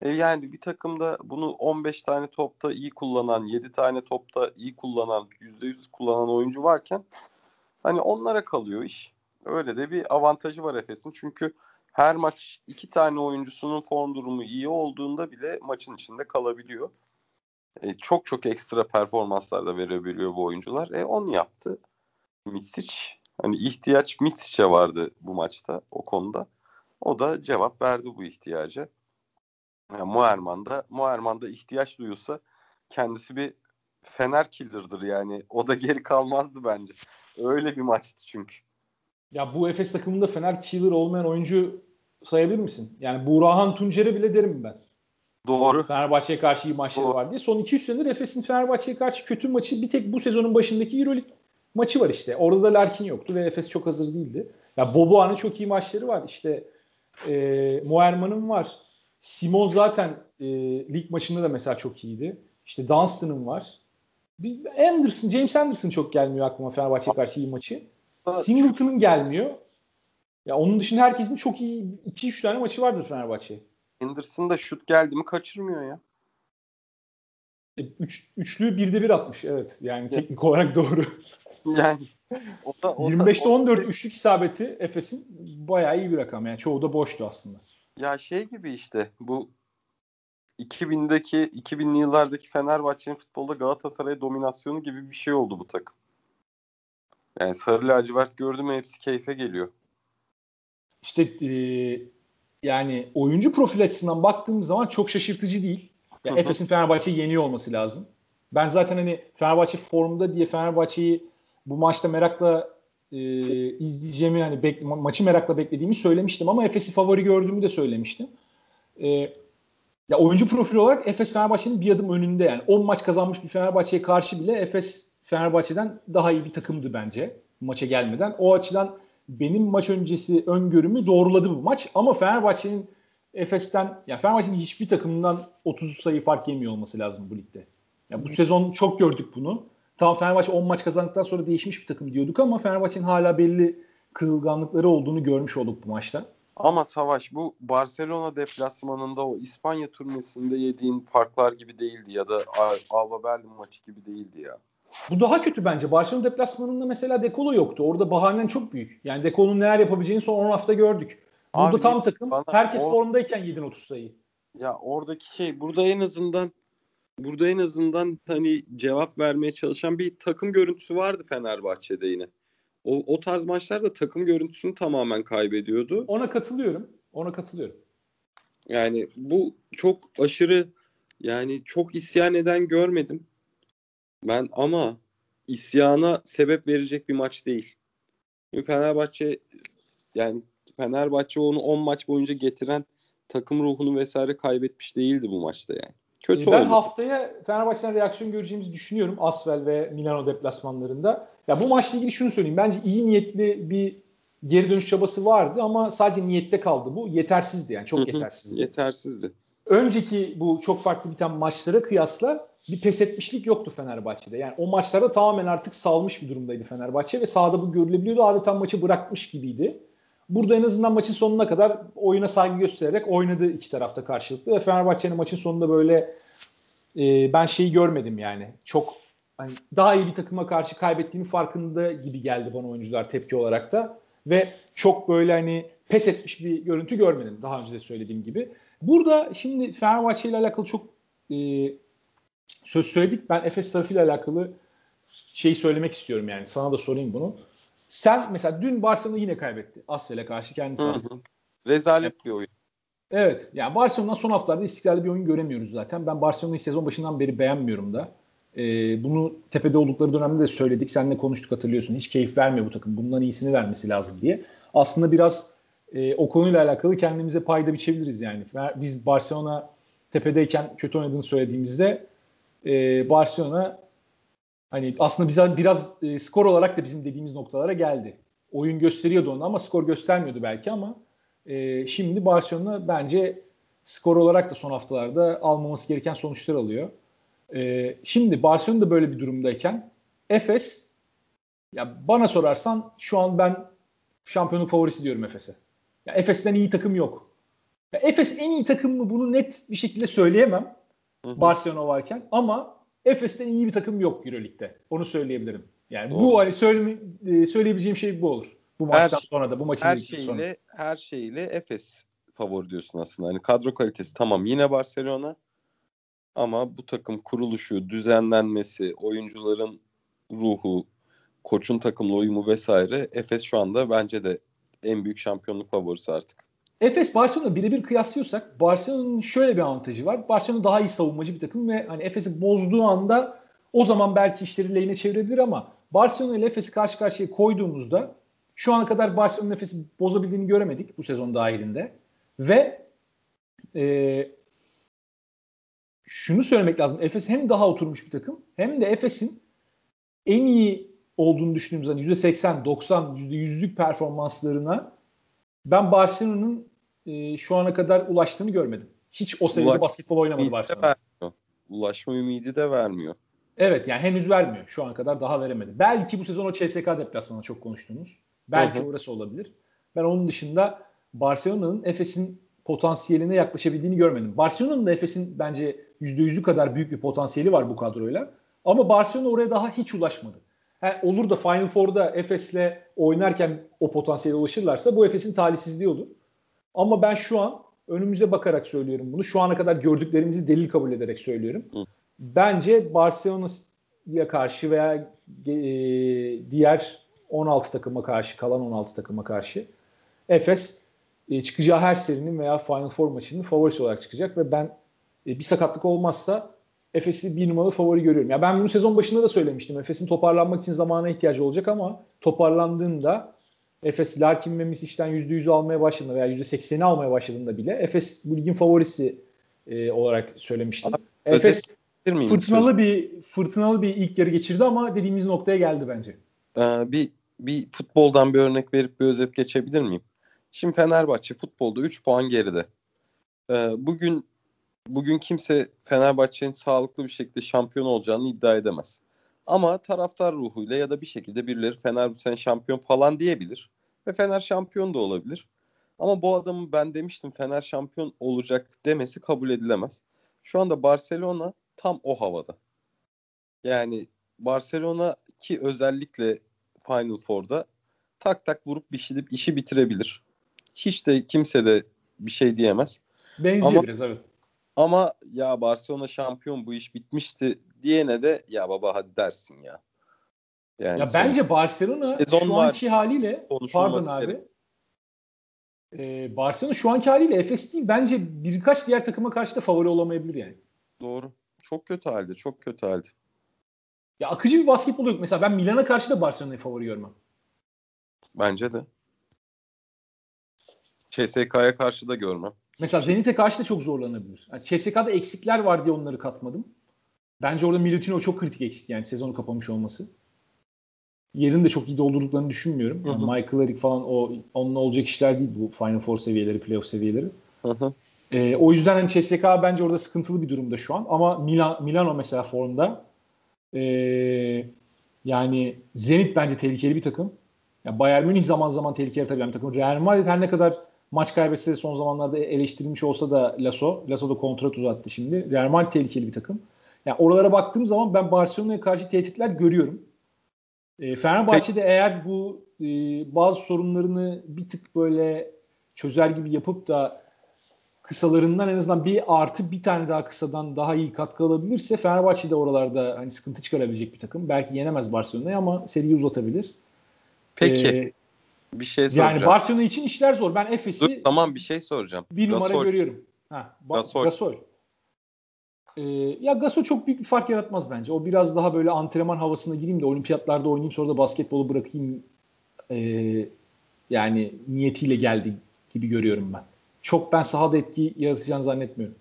S2: E yani bir takımda bunu 15 tane topta iyi kullanan, 7 tane topta iyi kullanan, %100 kullanan oyuncu varken hani onlara kalıyor iş. Öyle de bir avantajı var Efes'in. Çünkü her maç iki tane oyuncusunun form durumu iyi olduğunda bile maçın içinde kalabiliyor. E, çok çok ekstra performanslar da verebiliyor bu oyuncular. E onu yaptı. Mitsic. Hani ihtiyaç Mitsic'e vardı bu maçta o konuda. O da cevap verdi bu ihtiyaca. Yani Muerman da Muerman da ihtiyaç duyulsa kendisi bir Fener killer'dır yani. O da geri kalmazdı bence. Öyle bir maçtı çünkü.
S1: Ya bu Efes takımında Fener killer olmayan oyuncu sayabilir misin? Yani Burhan Tuncer'e bile derim ben.
S2: Doğru.
S1: Fenerbahçe'ye karşı iyi maçları Doğru. var diye. Son 200 senedir Efes'in Fenerbahçe'ye karşı kötü maçı bir tek bu sezonun başındaki Euroleague maçı var işte. Orada da Larkin yoktu ve Efes çok hazır değildi. Ya Boboğan'ın çok iyi maçları var. İşte e, Moerman'ın var. Simon zaten e, lig maçında da mesela çok iyiydi. İşte Dunstan'ın var. Bir Anderson, James Anderson çok gelmiyor aklıma Fenerbahçe'ye karşı iyi maçı. Singleton'ın gelmiyor. Ya onun dışında herkesin çok iyi 2-3 tane maçı vardır Fenerbahçe.
S2: Anderson da şut geldi mi kaçırmıyor ya.
S1: E, üç, üçlü birde bir atmış evet. Yani teknik olarak doğru.
S2: Yani
S1: o da, o 25'te 14 üçlük isabeti Efes'in bayağı iyi bir rakam. Yani çoğu da boştu aslında.
S2: Ya şey gibi işte bu 2000'deki 2000'li yıllardaki Fenerbahçe'nin futbolda Galatasaray dominasyonu gibi bir şey oldu bu takım. Yani sarı lacivert gördüm hepsi keyfe geliyor.
S1: İşte e, yani oyuncu profil açısından baktığımız zaman çok şaşırtıcı değil. Yani Efes'in Fenerbahçe'yi yeniyor olması lazım. Ben zaten hani Fenerbahçe formunda diye Fenerbahçe'yi bu maçta merakla e, izleyeceğimi hani bek, ma- maçı merakla beklediğimi söylemiştim ama Efes'i favori gördüğümü de söylemiştim. E, ya oyuncu profili olarak Efes Fenerbahçe'nin bir adım önünde yani. 10 maç kazanmış bir Fenerbahçe'ye karşı bile Efes Fenerbahçe'den daha iyi bir takımdı bence maça gelmeden. O açıdan benim maç öncesi öngörümü doğruladı bu maç ama Fenerbahçe'nin Efes'ten ya Fenerbahçe'nin hiçbir takımından 30 sayı fark yemiyor olması lazım bu ligde. Ya bu sezon çok gördük bunu. Tamam Fenerbahçe 10 maç kazandıktan sonra değişmiş bir takım diyorduk ama Fenerbahçe'nin hala belli kırılganlıkları olduğunu görmüş olduk bu maçta.
S2: Ama Savaş bu Barcelona deplasmanında o İspanya turnesinde yediğin farklar gibi değildi ya da Alba Berlin maçı gibi değildi ya.
S1: Bu daha kötü bence. Barcelona deplasmanında mesela Dekolo yoktu. Orada bahanen çok büyük. Yani Dekolo'nun neler yapabileceğini son 10 hafta gördük. Burada Abi, tam takım herkes or- formdayken yedin 30 sayı.
S2: Ya oradaki şey burada en azından burada en azından hani cevap vermeye çalışan bir takım görüntüsü vardı Fenerbahçe'de yine. O, o tarz maçlarda takım görüntüsünü tamamen kaybediyordu.
S1: Ona katılıyorum. Ona katılıyorum.
S2: Yani bu çok aşırı yani çok isyan eden görmedim. Ben ama isyana sebep verecek bir maç değil. Çünkü Fenerbahçe yani Fenerbahçe onu 10 maç boyunca getiren takım ruhunu vesaire kaybetmiş değildi bu maçta yani.
S1: Kötü ben oldu. haftaya Fenerbahçe'den reaksiyon göreceğimizi düşünüyorum Asvel ve Milano deplasmanlarında. Ya bu maçla ilgili şunu söyleyeyim. Bence iyi niyetli bir geri dönüş çabası vardı ama sadece niyette kaldı bu. Yetersizdi yani çok yetersizdi.
S2: yetersizdi.
S1: Önceki bu çok farklı biten maçlara kıyasla bir pes etmişlik yoktu Fenerbahçe'de. Yani o maçlarda tamamen artık salmış bir durumdaydı Fenerbahçe ve sahada bu görülebiliyordu. Adeta maçı bırakmış gibiydi. Burada en azından maçın sonuna kadar oyuna saygı göstererek oynadı iki tarafta karşılıklı ve Fenerbahçe'nin maçın sonunda böyle e, ben şeyi görmedim yani. Çok hani daha iyi bir takıma karşı kaybettiğini farkında gibi geldi bana oyuncular tepki olarak da ve çok böyle hani pes etmiş bir görüntü görmedim daha önce de söylediğim gibi. Burada şimdi Fenerbahçe ile alakalı çok e, söz söyledik. Ben Efes tarafıyla alakalı şeyi söylemek istiyorum yani. Sana da sorayım bunu. Sen mesela dün Barcelona yine kaybetti. Asya'ya karşı kendisi aslında.
S2: Rezalet bir oyun.
S1: Evet. Yani Barcelona son haftalarda istikrarlı bir oyun göremiyoruz zaten. Ben Barcelona'yı sezon başından beri beğenmiyorum da. Ee, bunu tepede oldukları dönemde de söyledik. Seninle konuştuk hatırlıyorsun. Hiç keyif vermiyor bu takım. Bundan iyisini vermesi lazım diye. Aslında biraz e, o konuyla alakalı kendimize payda biçebiliriz yani. Biz Barcelona tepedeyken kötü oynadığını söylediğimizde e, Barcelona hani aslında bize biraz e, skor olarak da bizim dediğimiz noktalara geldi. Oyun gösteriyordu onu ama skor göstermiyordu belki ama e, şimdi Barcelona bence skor olarak da son haftalarda almaması gereken sonuçlar alıyor. E, şimdi Barcelona da böyle bir durumdayken Efes ya bana sorarsan şu an ben şampiyonluk favorisi diyorum Efes'e. Ya Efes'ten iyi takım yok. Ya Efes en iyi takım mı bunu net bir şekilde söyleyemem. Hı Barcelona varken ama Efes'ten iyi bir takım yok EuroLeague'de. Onu söyleyebilirim. Yani Doğru. bu hani söyle, e, söyleyebileceğim şey bu olur. Bu maçtan her, sonra da bu maçın
S2: her şeyle sonra. her şeyle Efes favori diyorsun aslında. Hani kadro kalitesi tamam yine Barcelona ama bu takım kuruluşu, düzenlenmesi, oyuncuların ruhu, koçun takımla uyumu vesaire Efes şu anda bence de en büyük şampiyonluk favorisi artık.
S1: Efes Barcelona birebir kıyaslıyorsak Barcelona'nın şöyle bir avantajı var. Barcelona daha iyi savunmacı bir takım ve hani Efes'i bozduğu anda o zaman belki işleri lehine çevirebilir ama Barcelona ile Efes'i karşı karşıya koyduğumuzda şu ana kadar Barcelona'nın Efes'i bozabildiğini göremedik bu sezon dahilinde. Ve e, şunu söylemek lazım. Efes hem daha oturmuş bir takım hem de Efes'in en iyi olduğunu düşündüğümüz hani %80, 90, %100'lük performanslarına ben Barcelona'nın e, şu ana kadar ulaştığını görmedim. Hiç o seviyede Ulaş, basketbol oynamadı Barcelona.
S2: Ulaşma ümidi de vermiyor.
S1: Evet yani henüz vermiyor. Şu ana kadar daha veremedi. Belki bu sezon o CSK deplasmanı çok konuştuğumuz. Belki Hı-hı. orası olabilir. Ben onun dışında Barcelona'nın Efes'in potansiyeline yaklaşabildiğini görmedim. Barcelona'nın da Efes'in bence %100'ü kadar büyük bir potansiyeli var bu kadroyla. Ama Barcelona oraya daha hiç ulaşmadı. Yani olur da Final Four'da Efes'le oynarken o potansiyele ulaşırlarsa bu Efes'in talihsizliği olur. Ama ben şu an önümüze bakarak söylüyorum bunu. Şu ana kadar gördüklerimizi delil kabul ederek söylüyorum. Hı. Bence Barcelona'ya karşı veya e, diğer 16 takıma karşı, kalan 16 takıma karşı Efes e, çıkacağı her serinin veya Final Four maçının favorisi olarak çıkacak ve ben e, bir sakatlık olmazsa Efes'i bir numaralı favori görüyorum. Ya ben bunu sezon başında da söylemiştim. Efes'in toparlanmak için zamana ihtiyacı olacak ama toparlandığında Efes Larkin ve Misic'den %100'ü almaya başladığında veya %80'i almaya başladığında bile Efes bu ligin favorisi e, olarak söylemiştim. Abi, Efes fırtınalı bir fırtınalı bir ilk yarı geçirdi ama dediğimiz noktaya geldi bence.
S2: Ee, bir bir futboldan bir örnek verip bir özet geçebilir miyim? Şimdi Fenerbahçe futbolda 3 puan geride. Ee, bugün bugün kimse Fenerbahçe'nin sağlıklı bir şekilde şampiyon olacağını iddia edemez. Ama taraftar ruhuyla ya da bir şekilde birileri Fener bu sene şampiyon falan diyebilir. Ve Fener şampiyon da olabilir. Ama bu adamın ben demiştim Fener şampiyon olacak demesi kabul edilemez. Şu anda Barcelona tam o havada. Yani Barcelona ki özellikle Final Four'da tak tak vurup bir işi bitirebilir. Hiç de kimse de bir şey diyemez.
S1: Benziyor ama, biraz evet.
S2: Ama ya Barcelona şampiyon bu iş bitmişti diyene de ya baba hadi dersin ya.
S1: Yani ya bence Barcelona şu anki haliyle pardon abi. Ee, Barcelona şu anki haliyle Efes değil bence birkaç diğer takıma karşı da favori olamayabilir yani.
S2: Doğru. Çok kötü halde. Çok kötü halde.
S1: Ya akıcı bir basketbol yok. Mesela ben Milan'a karşı da Barcelona'yı favori görmem.
S2: Bence de. CSK'ya karşı da görmem.
S1: Mesela Zenit'e karşı da çok zorlanabilir. Yani CSK'da eksikler var diye onları katmadım. Bence orada Milutino çok kritik eksik yani sezonu kapamış olması. Yerini de çok iyi doldurduklarını düşünmüyorum. Yani Michael Eric falan o onunla olacak işler değil bu Final Four seviyeleri, playoff seviyeleri. Hı hı. Ee, o yüzden hani CSK bence orada sıkıntılı bir durumda şu an. Ama Milan, Milano mesela formda. Ee, yani Zenit bence tehlikeli bir takım. Yani Bayern Münih zaman zaman tehlikeli tabii bir takım. Real Madrid her ne kadar maç kaybetse de son zamanlarda eleştirilmiş olsa da Lasso. Lasso da kontrat uzattı şimdi. Real Madrid tehlikeli bir takım. Yani oralara baktığım zaman ben Barcelona'ya karşı tehditler görüyorum. E, Fenerbahçe'de Peki. eğer bu e, bazı sorunlarını bir tık böyle çözer gibi yapıp da kısalarından en azından bir artı bir tane daha kısadan daha iyi katkı alabilirse Fenerbahçe de oralarda hani sıkıntı çıkarabilecek bir takım. Belki yenemez Barcelona'yı ama seriyi uzatabilir.
S2: Peki. Ee, bir şey soracağım.
S1: Yani Barcelona için işler zor. Ben Efes'i
S2: tamam bir şey soracağım.
S1: Bir numara Gasol. görüyorum. Ha, ba- Gasol. Gasol. Ee, ya Gasol çok büyük bir fark yaratmaz bence. O biraz daha böyle antrenman havasına gireyim de olimpiyatlarda oynayayım sonra da basketbolu bırakayım ee, yani niyetiyle geldi gibi görüyorum ben. Çok ben sahada etki yaratacağını zannetmiyorum.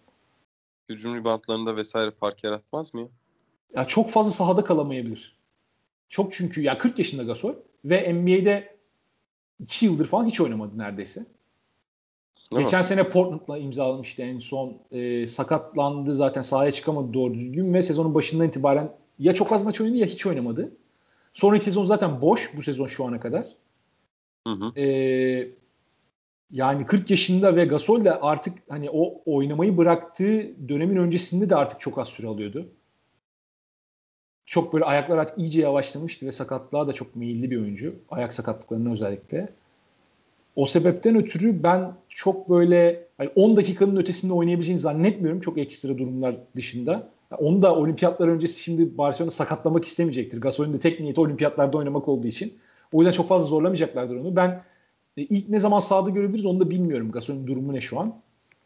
S2: Hücum ribantlarında vesaire fark yaratmaz mı ya?
S1: Ya çok fazla sahada kalamayabilir. Çok çünkü ya 40 yaşında Gasol ve NBA'de 2 yıldır falan hiç oynamadı neredeyse. Değil Geçen mi? sene Portland'la imzalamıştı en son. E, sakatlandı zaten sahaya çıkamadı doğru düzgün ve sezonun başından itibaren ya çok az maç oynadı ya hiç oynamadı. Sonraki sezon zaten boş bu sezon şu ana kadar. Hı hı. E, yani 40 yaşında ve Gasol de artık hani o oynamayı bıraktığı dönemin öncesinde de artık çok az süre alıyordu. Çok böyle ayaklar artık iyice yavaşlamıştı ve sakatlığa da çok meyilli bir oyuncu. Ayak sakatlıklarına özellikle. O sebepten ötürü ben çok böyle hani 10 dakikanın ötesinde oynayabileceğini zannetmiyorum çok ekstra durumlar dışında. Onu da olimpiyatlar öncesi şimdi Barcelona sakatlamak istemeyecektir. Gasol'ün de tek niyeti olimpiyatlarda oynamak olduğu için. O yüzden çok fazla zorlamayacaklardır onu. Ben e, ilk ne zaman sahada görebiliriz onu da bilmiyorum. Gasol'ün durumu ne şu an?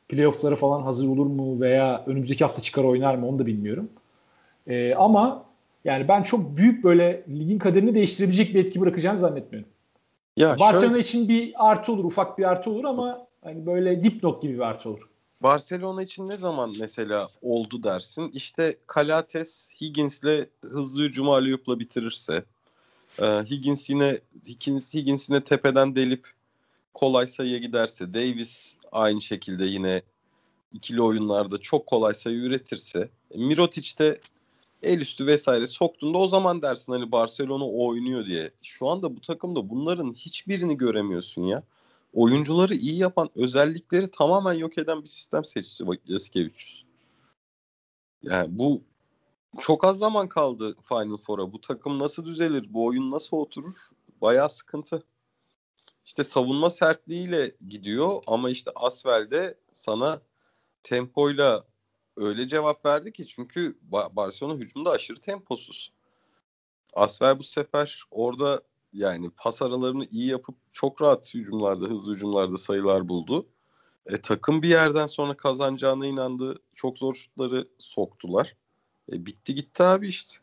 S1: Playoff'lara falan hazır olur mu veya önümüzdeki hafta çıkar oynar mı onu da bilmiyorum. Ee, ama yani ben çok büyük böyle ligin kaderini değiştirebilecek bir etki bırakacağını zannetmiyorum. Ya Barcelona şöyle, için bir artı olur, ufak bir artı olur ama hani böyle dipnot gibi bir artı olur.
S2: Barcelona için ne zaman mesela oldu dersin? İşte Calates Higgins'le hızlı hücumu Aliyup'la bitirirse, e, Higgins yine Higgins, Higgins yine tepeden delip kolay sayıya giderse, Davis aynı şekilde yine ikili oyunlarda çok kolay sayı üretirse, Mirotic de el üstü vesaire soktuğunda o zaman dersin hani Barcelona oynuyor diye. Şu anda bu takımda bunların hiçbirini göremiyorsun ya. Oyuncuları iyi yapan özellikleri tamamen yok eden bir sistem seçti Yasikevicius. Yani bu çok az zaman kaldı Final Four'a. Bu takım nasıl düzelir? Bu oyun nasıl oturur? Bayağı sıkıntı. İşte savunma sertliğiyle gidiyor ama işte Asvel'de sana tempoyla öyle cevap verdi ki çünkü Barcelona hücumda aşırı temposuz. Asfer bu sefer orada yani pas aralarını iyi yapıp çok rahat hücumlarda, hızlı hücumlarda sayılar buldu. E, takım bir yerden sonra kazanacağına inandı. Çok zor şutları soktular. E, bitti gitti abi işte.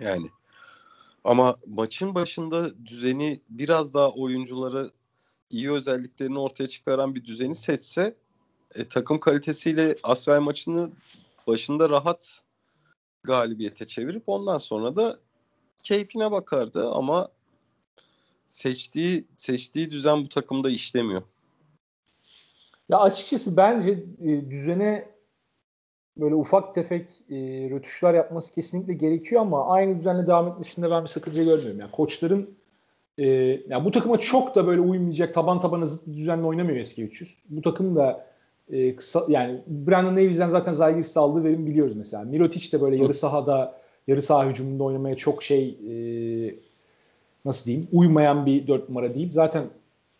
S2: Yani ama maçın başında düzeni biraz daha oyunculara iyi özelliklerini ortaya çıkaran bir düzeni seçse e, takım kalitesiyle Asfer maçını başında rahat galibiyete çevirip ondan sonra da keyfine bakardı ama seçtiği seçtiği düzen bu takımda işlemiyor.
S1: Ya açıkçası bence e, düzene böyle ufak tefek e, rötuşlar yapması kesinlikle gerekiyor ama aynı düzenle devam etmesinde ben bir sakınca görmüyorum. Yani koçların e, yani bu takıma çok da böyle uymayacak taban tabana zıt bir düzenle oynamıyor eski 300. Bu takım da e, kısa yani Brandon Davies'den zaten Zalgiris'te aldığı verim biliyoruz mesela. Mirotic de böyle yarı sahada yarı saha hücumunda oynamaya çok şey e, nasıl diyeyim uymayan bir dört numara değil. Zaten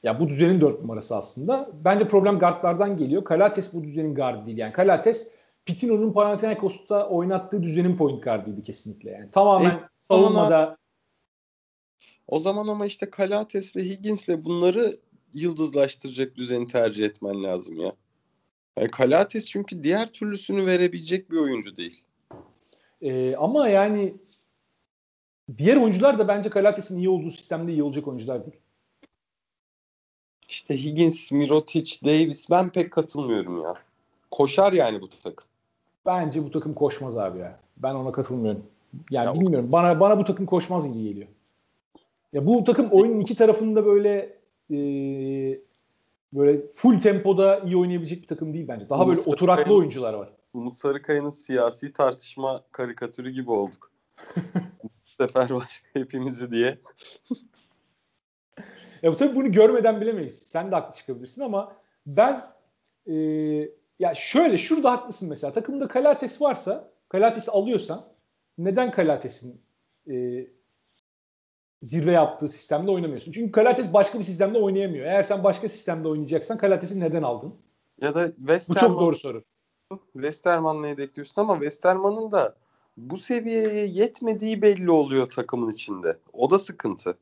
S1: ya bu düzenin dört numarası aslında. Bence problem guardlardan geliyor. Kalates bu düzenin gardı değil. Yani Kalates Pitino'nun Panathinaikos'ta oynattığı düzenin point guardıydı kesinlikle. Yani tamamen e, savunmada
S2: o zaman ama işte Kalates'le Higgins'le bunları yıldızlaştıracak düzeni tercih etmen lazım ya. Yani Kalates çünkü diğer türlüsünü verebilecek bir oyuncu değil.
S1: Ee, ama yani diğer oyuncular da bence Kalates'in iyi olduğu sistemde iyi olacak oyuncular değil.
S2: İşte Higgins, Mirotic, Davis ben pek katılmıyorum ya. Koşar yani bu takım.
S1: Bence bu takım koşmaz abi ya. Ben ona katılmıyorum. Yani ya bilmiyorum. O... Bana bana bu takım koşmaz gibi geliyor. Ya bu takım oyunun iki tarafında böyle e, böyle full tempoda iyi oynayabilecek bir takım değil bence. Daha Umut böyle oturaklı oyuncular var.
S2: Umut Sarıkaya'nın siyasi tartışma karikatürü gibi olduk. bu sefer var hepimizi diye.
S1: ya bu tabii bunu görmeden bilemeyiz. Sen de haklı çıkabilirsin ama ben e, ya şöyle şurada haklısın mesela. Takımda Kalates varsa Kalates'i alıyorsan neden Kalates'in e, zirve yaptığı sistemde oynamıyorsun. Çünkü Kalates başka bir sistemde oynayamıyor. Eğer sen başka sistemde oynayacaksan Kalates'i neden aldın?
S2: Ya da Westerman,
S1: Bu çok doğru soru.
S2: Westerman'la yedekliyorsun ama Westerman'ın da bu seviyeye yetmediği belli oluyor takımın içinde. O da sıkıntı.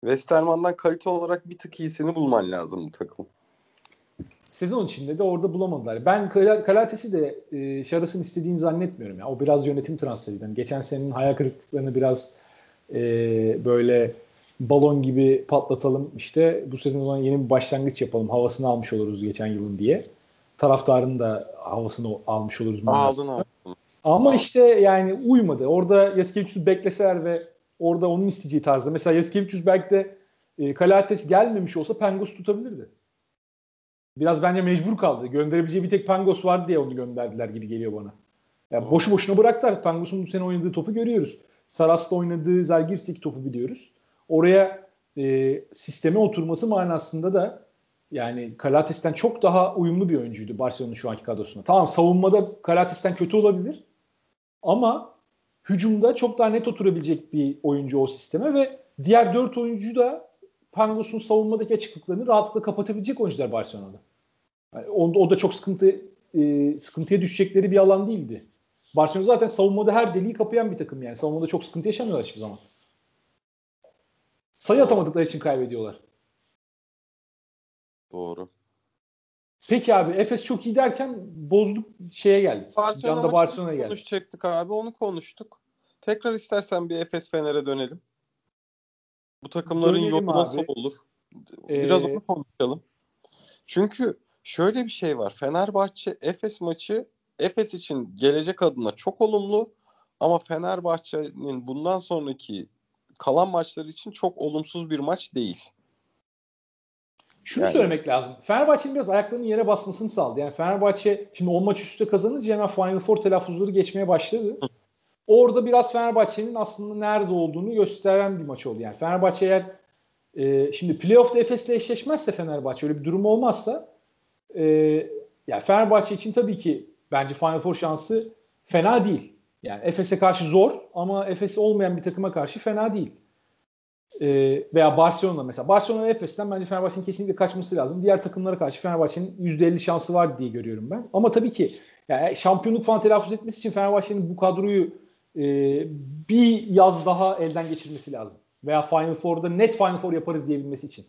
S2: Westerman'dan kalite olarak bir tık iyisini bulman lazım bu takım.
S1: Sezon içinde de orada bulamadılar. Ben Kalates'i de e, Şaras'ın istediğini zannetmiyorum. Ya. O biraz yönetim transferiydi. Yani geçen senenin hayal kırıklıklarını biraz e, böyle balon gibi patlatalım işte bu sezon zaman yeni bir başlangıç yapalım havasını almış oluruz geçen yılın diye. Taraftarın da havasını almış oluruz.
S2: Aldın aldın.
S1: Ama işte yani uymadı. Orada Yaskevicius'u bekleseler ve orada onun isteyeceği tarzda. Mesela Yaskevicius belki de e, Kalates gelmemiş olsa Pengos tutabilirdi. Biraz bence mecbur kaldı. Gönderebileceği bir tek Pangos var diye onu gönderdiler gibi geliyor bana. Yani boşu boşuna bıraktılar. Pangos'un bu sene oynadığı topu görüyoruz. Saras'la oynadığı Zalgiris'teki topu biliyoruz. Oraya e, sisteme oturması manasında da yani Kalates'ten çok daha uyumlu bir oyuncuydu Barcelona'nın şu anki kadrosunda. Tamam savunmada Kalates'ten kötü olabilir ama hücumda çok daha net oturabilecek bir oyuncu o sisteme ve diğer dört oyuncu da Pangos'un savunmadaki açıklıklarını rahatlıkla kapatabilecek oyuncular Barcelona'da. Yani o, o da çok sıkıntı e, sıkıntıya düşecekleri bir alan değildi. Barcelona zaten savunmada her deliği kapayan bir takım yani. Savunmada çok sıkıntı yaşamıyorlar hiçbir zaman. Sayı atamadıkları için kaybediyorlar.
S2: Doğru.
S1: Peki abi Efes çok iyi derken bozduk şeye geldik.
S2: Barcelona Barcelona'ya geldik. Konuşacaktık abi onu konuştuk. Tekrar istersen bir Efes Fener'e dönelim. Bu takımların dönelim yolu abi. nasıl olur? Biraz ee... onu konuşalım. Çünkü şöyle bir şey var. Fenerbahçe Efes maçı Efes için gelecek adına çok olumlu ama Fenerbahçe'nin bundan sonraki kalan maçları için çok olumsuz bir maç değil.
S1: Şunu yani. söylemek lazım. Fenerbahçe'nin biraz ayaklarının yere basmasını sağladı. Yani Fenerbahçe şimdi 10 maç üstte kazanınca hemen Final Four telaffuzları geçmeye başladı. Orada biraz Fenerbahçe'nin aslında nerede olduğunu gösteren bir maç oldu. Yani Fenerbahçe eğer e, şimdi playoff'ta Efes'le eşleşmezse Fenerbahçe öyle bir durum olmazsa e, yani Fenerbahçe için tabii ki bence Final Four şansı fena değil. Yani Efes'e karşı zor ama Efes'e olmayan bir takıma karşı fena değil. e, veya Barcelona mesela. Barcelona Efes'ten bence Fenerbahçe'nin kesinlikle kaçması lazım. Diğer takımlara karşı Fenerbahçe'nin %50 şansı var diye görüyorum ben. Ama tabii ki yani şampiyonluk falan telaffuz etmesi için Fenerbahçe'nin bu kadroyu e, bir yaz daha elden geçirmesi lazım. Veya Final Four'da net Final Four yaparız diyebilmesi için.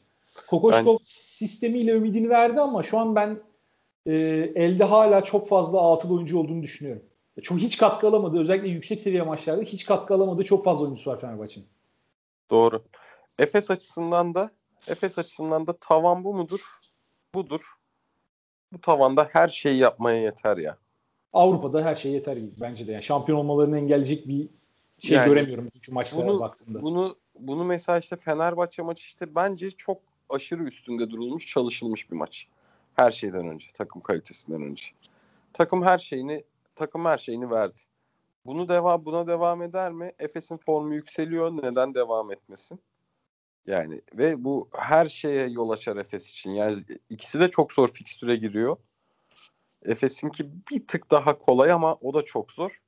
S1: Kokoşkov ben... sistemiyle ümidini verdi ama şu an ben e, elde hala çok fazla altılı oyuncu olduğunu düşünüyorum. Çok hiç katkı alamadı. Özellikle yüksek seviye maçlarda hiç katkı alamadığı çok fazla oyuncusu var Fenerbahçe'nin.
S2: Doğru. Efes açısından da Efes açısından da tavan bu mudur? Budur. Bu tavanda her şeyi yapmaya yeter ya.
S1: Avrupa'da her şey yeter gibi bence de. Yani şampiyon olmalarını engelleyecek bir şey yani, göremiyorum şu maçlara bunu, baktığımda.
S2: Bunu bunu mesela işte Fenerbahçe maçı işte bence çok aşırı üstünde durulmuş, çalışılmış bir maç. Her şeyden önce, takım kalitesinden önce. Takım her şeyini takım her şeyini verdi. Bunu devam buna devam eder mi? Efes'in formu yükseliyor. Neden devam etmesin? Yani ve bu her şeye yol açar Efes için. Yani ikisi de çok zor fikstüre giriyor. Efes'inki bir tık daha kolay ama o da çok zor.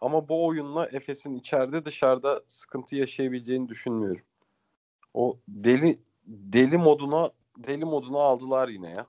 S2: Ama bu oyunla Efes'in içeride dışarıda sıkıntı yaşayabileceğini düşünmüyorum. O deli deli moduna deli moduna aldılar yine ya.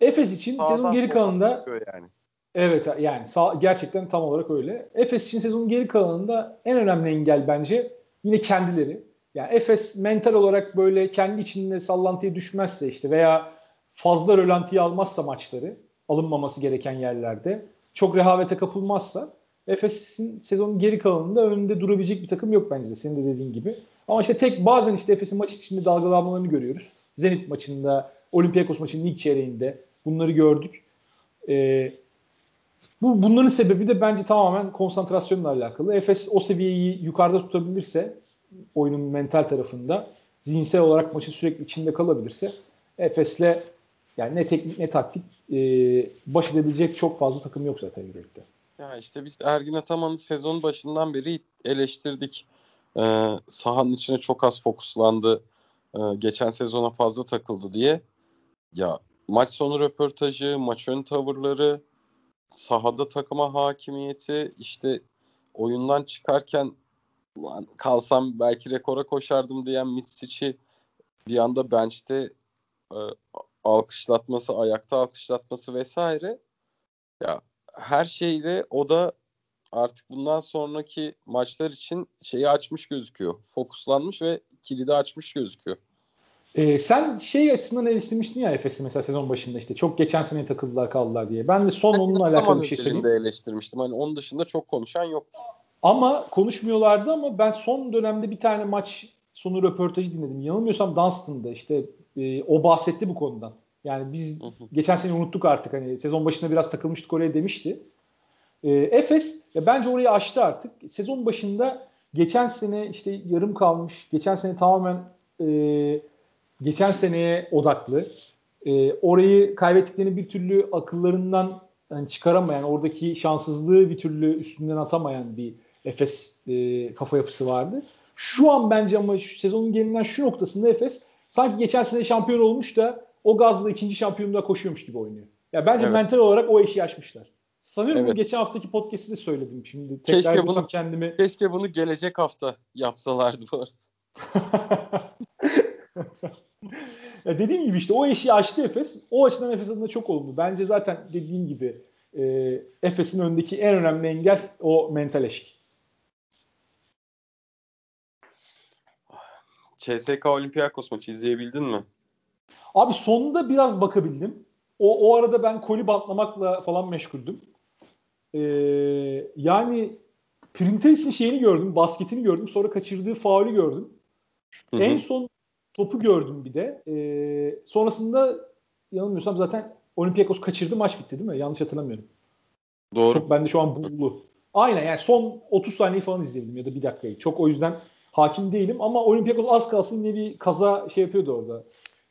S1: Efes için Sağdan sezon geri kalanında yani. Evet yani sağ, gerçekten tam olarak öyle. Efes için sezonun geri kalanında en önemli engel bence yine kendileri. Yani Efes mental olarak böyle kendi içinde sallantıya düşmezse işte veya fazla rölantiye almazsa maçları alınmaması gereken yerlerde çok rehavete kapılmazsa Efes'in sezonun geri kalanında önünde durabilecek bir takım yok bence de senin de dediğin gibi. Ama işte tek bazen işte Efes'in maç içinde dalgalanmalarını görüyoruz. Zenit maçında, Olympiakos maçının ilk çeyreğinde bunları gördük. Ee, bu bunların sebebi de bence tamamen konsantrasyonla alakalı. Efes o seviyeyi yukarıda tutabilirse oyunun mental tarafında zihinsel olarak maçın sürekli içinde kalabilirse Efes'le yani ne teknik ne taktik e, baş edebilecek çok fazla takım yok zaten Euroleague'de.
S2: Ya işte biz Ergin Ataman'ı sezon başından beri eleştirdik. Ee, sahanın içine çok az fokuslandı. Ee, geçen sezona fazla takıldı diye. Ya maç sonu röportajı, maç ön tavırları, sahada takıma hakimiyeti, işte oyundan çıkarken kalsam belki rekora koşardım diyen Misic'i bir anda bench'te e, alkışlatması, ayakta alkışlatması vesaire. Ya her şeyle o da artık bundan sonraki maçlar için şeyi açmış gözüküyor. Fokuslanmış ve kilidi açmış gözüküyor.
S1: Ee, sen şey açısından eleştirmiştin ya Efes'i mesela sezon başında işte çok geçen sene takıldılar kaldılar diye. Ben de son onunla alakalı bir şey söyleyeyim.
S2: eleştirmiştim. Hani onun dışında çok konuşan yoktu.
S1: Ama konuşmuyorlardı ama ben son dönemde bir tane maç sonu röportajı dinledim. Yanılmıyorsam Dunstan'da işte e, o bahsetti bu konudan. Yani biz geçen sene unuttuk artık hani sezon başında biraz takılmıştık oraya demişti. E, Efes ya bence orayı aştı artık. Sezon başında geçen sene işte yarım kalmış. Geçen sene tamamen e, geçen seneye odaklı. E, orayı kaybettiklerini bir türlü akıllarından yani çıkaramayan, oradaki şanssızlığı bir türlü üstünden atamayan bir Efes e, kafa yapısı vardı. Şu an bence ama şu sezonun gelinen şu noktasında Efes sanki geçen sene şampiyon olmuş da o gazla ikinci şampiyonluğa koşuyormuş gibi oynuyor. Ya bence evet. mental olarak o eşiği aşmışlar. Sanıyorum evet. geçen haftaki podcast'te de söyledim şimdi.
S2: Tekrar keşke bunu kendimi keşke bunu gelecek hafta yapsalardı bu arada.
S1: ya dediğim gibi işte o eşiği aştı Efes. O açıdan Efes adına çok olumlu. Bence zaten dediğim gibi e, Efes'in önündeki en önemli engel o mental eşik.
S2: CSK Olympiakos maçı izleyebildin mi?
S1: Abi sonunda biraz bakabildim. O, o arada ben koli bantlamakla falan meşguldüm. Ee, yani Printes'in şeyini gördüm, basketini gördüm. Sonra kaçırdığı faulü gördüm. Hı hı. En son topu gördüm bir de. Ee, sonrasında yanılmıyorsam zaten Olympiakos kaçırdı maç bitti değil mi? Yanlış hatırlamıyorum. Doğru. Çok bende şu an bullu. Aynen yani son 30 saniye falan izledim ya da bir dakikayı. Çok o yüzden hakim değilim ama Olympiakos az kalsın yine bir kaza şey yapıyordu orada.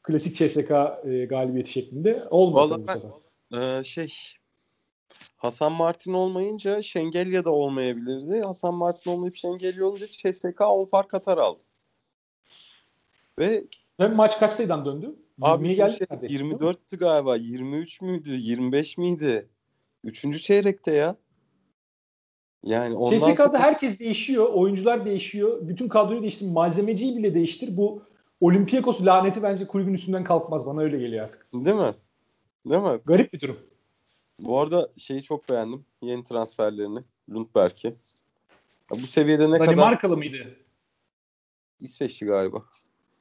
S1: Klasik CSK e, galibiyeti şeklinde. Olmadı Vallahi
S2: sefer. E, şey Hasan Martin olmayınca Şengelya da olmayabilirdi. Hasan Martin olmayıp Şengelya olunca CSK 10 fark atar aldı. Ve
S1: ve maç kaç sayıdan döndü?
S2: Abi geldi şey, 24'tü galiba. 23 müydü? 25 miydi? Üçüncü çeyrekte ya.
S1: Yani ondan CSK'da sonra... herkes değişiyor, oyuncular değişiyor. Bütün kadroyu değiştir, malzemeciyi bile değiştir. Bu Olympiakos laneti bence kulübün üstünden kalkmaz. Bana öyle geliyor artık.
S2: Değil mi? Değil mi?
S1: Garip bir durum.
S2: Bu arada şeyi çok beğendim. Yeni transferlerini. Lundberg'i. Bu seviyede ne
S1: Danimarkalı kadar... Danimarkalı mıydı?
S2: İsveçli galiba.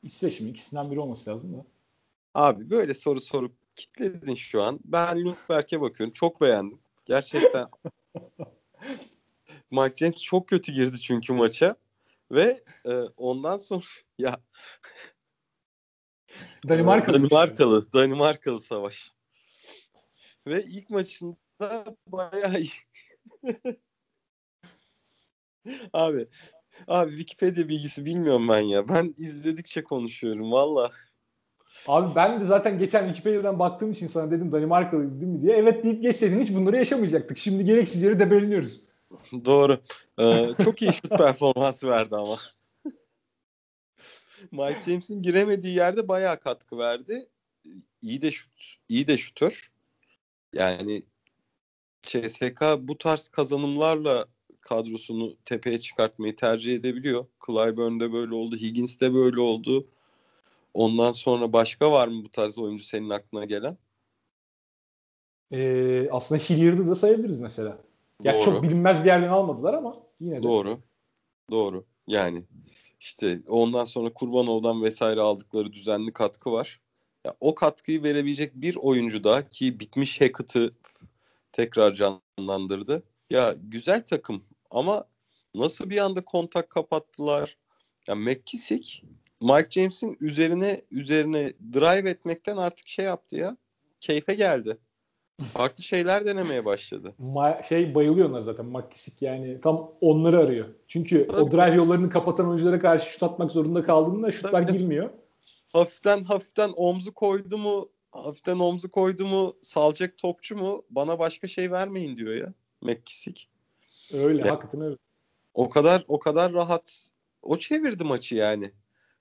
S1: İsveç mi? İkisinden biri olması lazım da.
S2: Abi böyle soru sorup kitledin şu an. Ben Lundberg'e bakıyorum. Çok beğendim. Gerçekten. Mike James çok kötü girdi çünkü maça. Ve e, ondan sonra ya
S1: Danimarkalı.
S2: Danimarkalı. Danimarkalı savaş. Ve ilk maçında bayağı iyi. abi abi Wikipedia bilgisi bilmiyorum ben ya. Ben izledikçe konuşuyorum valla.
S1: Abi ben de zaten geçen Wikipedia'dan baktığım için sana dedim Danimarkalı değil mi diye. Evet deyip geçseydin hiç bunları yaşamayacaktık. Şimdi gereksiz yere debeliniyoruz.
S2: Doğru. Ee, çok iyi şut performansı verdi ama. Mike James'in giremediği yerde bayağı katkı verdi. İyi de şut, iyi de şutör. Yani CSK bu tarz kazanımlarla kadrosunu tepeye çıkartmayı tercih edebiliyor. Clyburn'de böyle oldu, Higgins'te böyle oldu. Ondan sonra başka var mı bu tarz oyuncu senin aklına gelen?
S1: Ee, aslında Hilliard'ı da sayabiliriz mesela. Ya Doğru. çok bilinmez bir yerden almadılar ama yine de.
S2: Doğru. Doğru. Yani işte ondan sonra Kurbanov'dan vesaire aldıkları düzenli katkı var. Ya o katkıyı verebilecek bir oyuncu da ki bitmiş Hackett'ı tekrar canlandırdı. Ya güzel takım ama nasıl bir anda kontak kapattılar? Ya McKissick Mike James'in üzerine üzerine drive etmekten artık şey yaptı ya. Keyfe geldi. Farklı şeyler denemeye başladı.
S1: Ma- şey bayılıyor ona zaten McKissick yani tam onları arıyor. Çünkü Tabii. o drive yollarını kapatan oyunculara karşı şut atmak zorunda kaldığında şutlar Tabii. girmiyor.
S2: Hafiften hafiften omzu koydu mu hafiften omzu koydu mu salacak topçu mu bana başka şey vermeyin diyor ya McKissick.
S1: Öyle ya, hakikaten öyle.
S2: O kadar o kadar rahat o çevirdi maçı yani.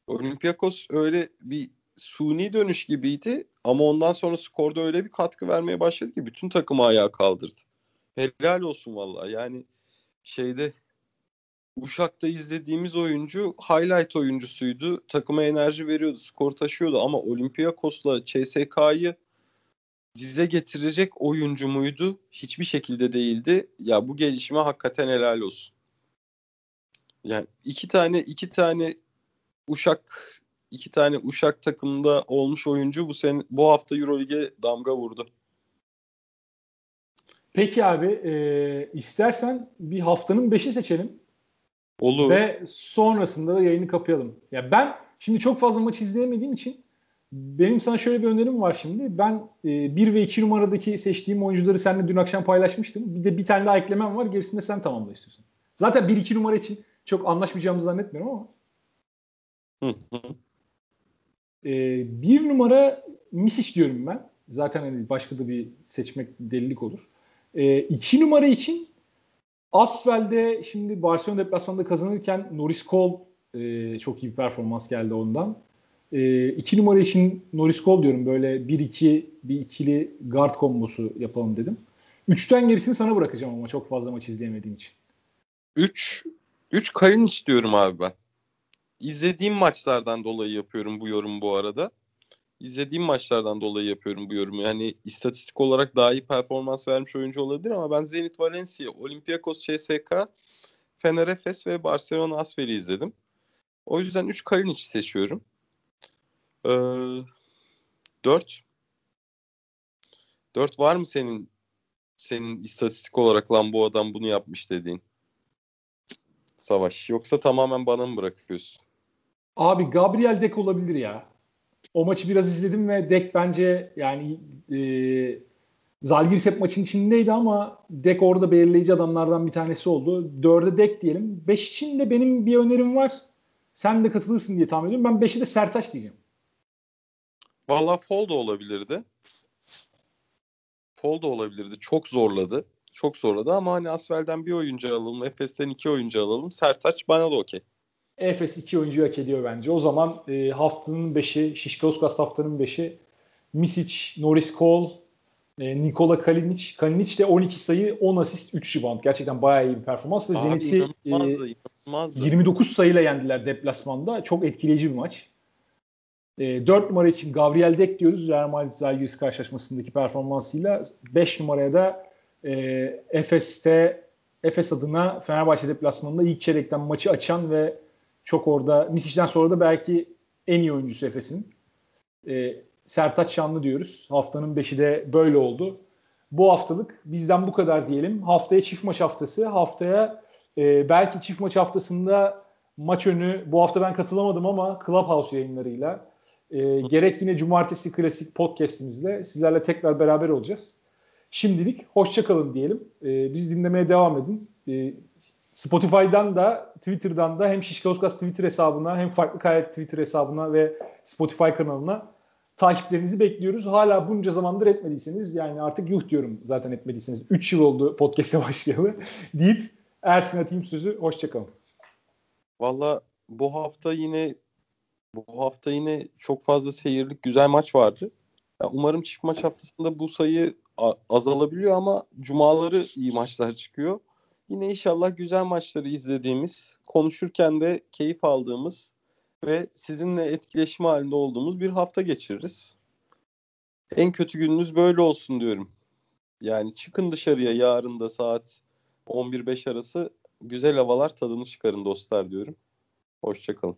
S2: Olympiakos öyle bir suni dönüş gibiydi ama ondan sonra skorda öyle bir katkı vermeye başladı ki bütün takımı ayağa kaldırdı. Helal olsun vallahi. Yani şeyde Uşak'ta izlediğimiz oyuncu highlight oyuncusuydu. Takıma enerji veriyordu, skor taşıyordu ama Olympiakos'la CSK'yı dize getirecek oyuncu muydu? Hiçbir şekilde değildi. Ya bu gelişme hakikaten helal olsun. Yani iki tane iki tane Uşak iki tane Uşak takımında olmuş oyuncu bu sene bu hafta EuroLeague'e damga vurdu.
S1: Peki abi e, istersen bir haftanın beşi seçelim.
S2: Olur.
S1: Ve sonrasında da yayını kapayalım. Ya ben şimdi çok fazla maç izleyemediğim için benim sana şöyle bir önerim var şimdi. Ben 1 e, ve 2 numaradaki seçtiğim oyuncuları seninle dün akşam paylaşmıştım. Bir de bir tane daha eklemem var. Gerisini de sen tamamla istiyorsun. Zaten 1-2 numara için çok anlaşmayacağımızı zannetmiyorum ama. Hı hı. E, bir numara Misic diyorum ben. Zaten hani başka da bir seçmek delilik olur. E, iki numara için Asfel'de şimdi Barcelona deplasmanında kazanırken Norris Cole e, çok iyi bir performans geldi ondan. E, iki numara için Norris Cole diyorum. Böyle 1-2 bir ikili guard kombosu yapalım dedim. Üçten gerisini sana bırakacağım ama çok fazla maç izleyemediğim için.
S2: 3 3 kayın istiyorum abi ben izlediğim maçlardan dolayı yapıyorum bu yorum bu arada. İzlediğim maçlardan dolayı yapıyorum bu yorumu. Yani istatistik olarak daha iyi performans vermiş oyuncu olabilir ama ben Zenit Valencia, Olympiakos CSK, Fener Efes ve Barcelona Asvel'i izledim. O yüzden 3 Kalinic seçiyorum. Ee, 4 4 var mı senin senin istatistik olarak lan bu adam bunu yapmış dediğin? Savaş. Yoksa tamamen bana mı bırakıyorsun?
S1: Abi Gabriel Dek olabilir ya. O maçı biraz izledim ve Dek bence yani e, Zalgiris hep maçın içindeydi ama Dek orada belirleyici adamlardan bir tanesi oldu. Dörde Dek diyelim. Beş için de benim bir önerim var. Sen de katılırsın diye tahmin ediyorum. Ben beşe de Sertaç diyeceğim.
S2: Valla Fol da olabilirdi. Fol da olabilirdi. Çok zorladı. Çok zorladı ama hani Asvel'den bir oyuncu alalım. Efes'ten iki oyuncu alalım. Sertaç bana da okey.
S1: Efes iki oyuncu hak ediyor bence. O zaman e, haftanın beşi, Şişkauskas haftanın beşi Misic, Norris Cole, E, Nikola Kalinic. Kalinic de 12 sayı 10 asist 3 rebound. Gerçekten bayağı iyi bir performans. Ve Zenit'i e, 29 sayıyla yendiler deplasmanda. Çok etkileyici bir maç. E, 4 numara için Gabriel Dek diyoruz. Real Madrid Zalgiris karşılaşmasındaki performansıyla. 5 numaraya da e, Efes'te Efes adına Fenerbahçe deplasmanında ilk çeyrekten maçı açan ve çok orada Misic'den sonra da belki en iyi oyuncusu Efes'in. E, Sertaç Şanlı diyoruz. Haftanın 5'i de böyle oldu. Bu haftalık bizden bu kadar diyelim. Haftaya çift maç haftası. Haftaya e, belki çift maç haftasında maç önü bu hafta ben katılamadım ama Clubhouse yayınlarıyla e, gerek yine cumartesi klasik podcastimizle sizlerle tekrar beraber olacağız. Şimdilik hoşçakalın diyelim. E, biz dinlemeye devam edin. E, Spotify'dan da Twitter'dan da hem Şişkauskas Twitter hesabına hem Farklı Kayet Twitter hesabına ve Spotify kanalına takiplerinizi bekliyoruz. Hala bunca zamandır etmediyseniz yani artık yuh diyorum zaten etmediyseniz. 3 yıl oldu podcast'e başlayalı deyip Ersin atayım sözü. Hoşçakalın.
S2: Valla bu hafta yine bu hafta yine çok fazla seyirlik güzel maç vardı. Ya umarım çift maç haftasında bu sayı azalabiliyor ama cumaları iyi maçlar çıkıyor. Yine inşallah güzel maçları izlediğimiz, konuşurken de keyif aldığımız ve sizinle etkileşim halinde olduğumuz bir hafta geçiririz. En kötü gününüz böyle olsun diyorum. Yani çıkın dışarıya yarın da saat 11.05 arası güzel havalar tadını çıkarın dostlar diyorum. Hoşçakalın.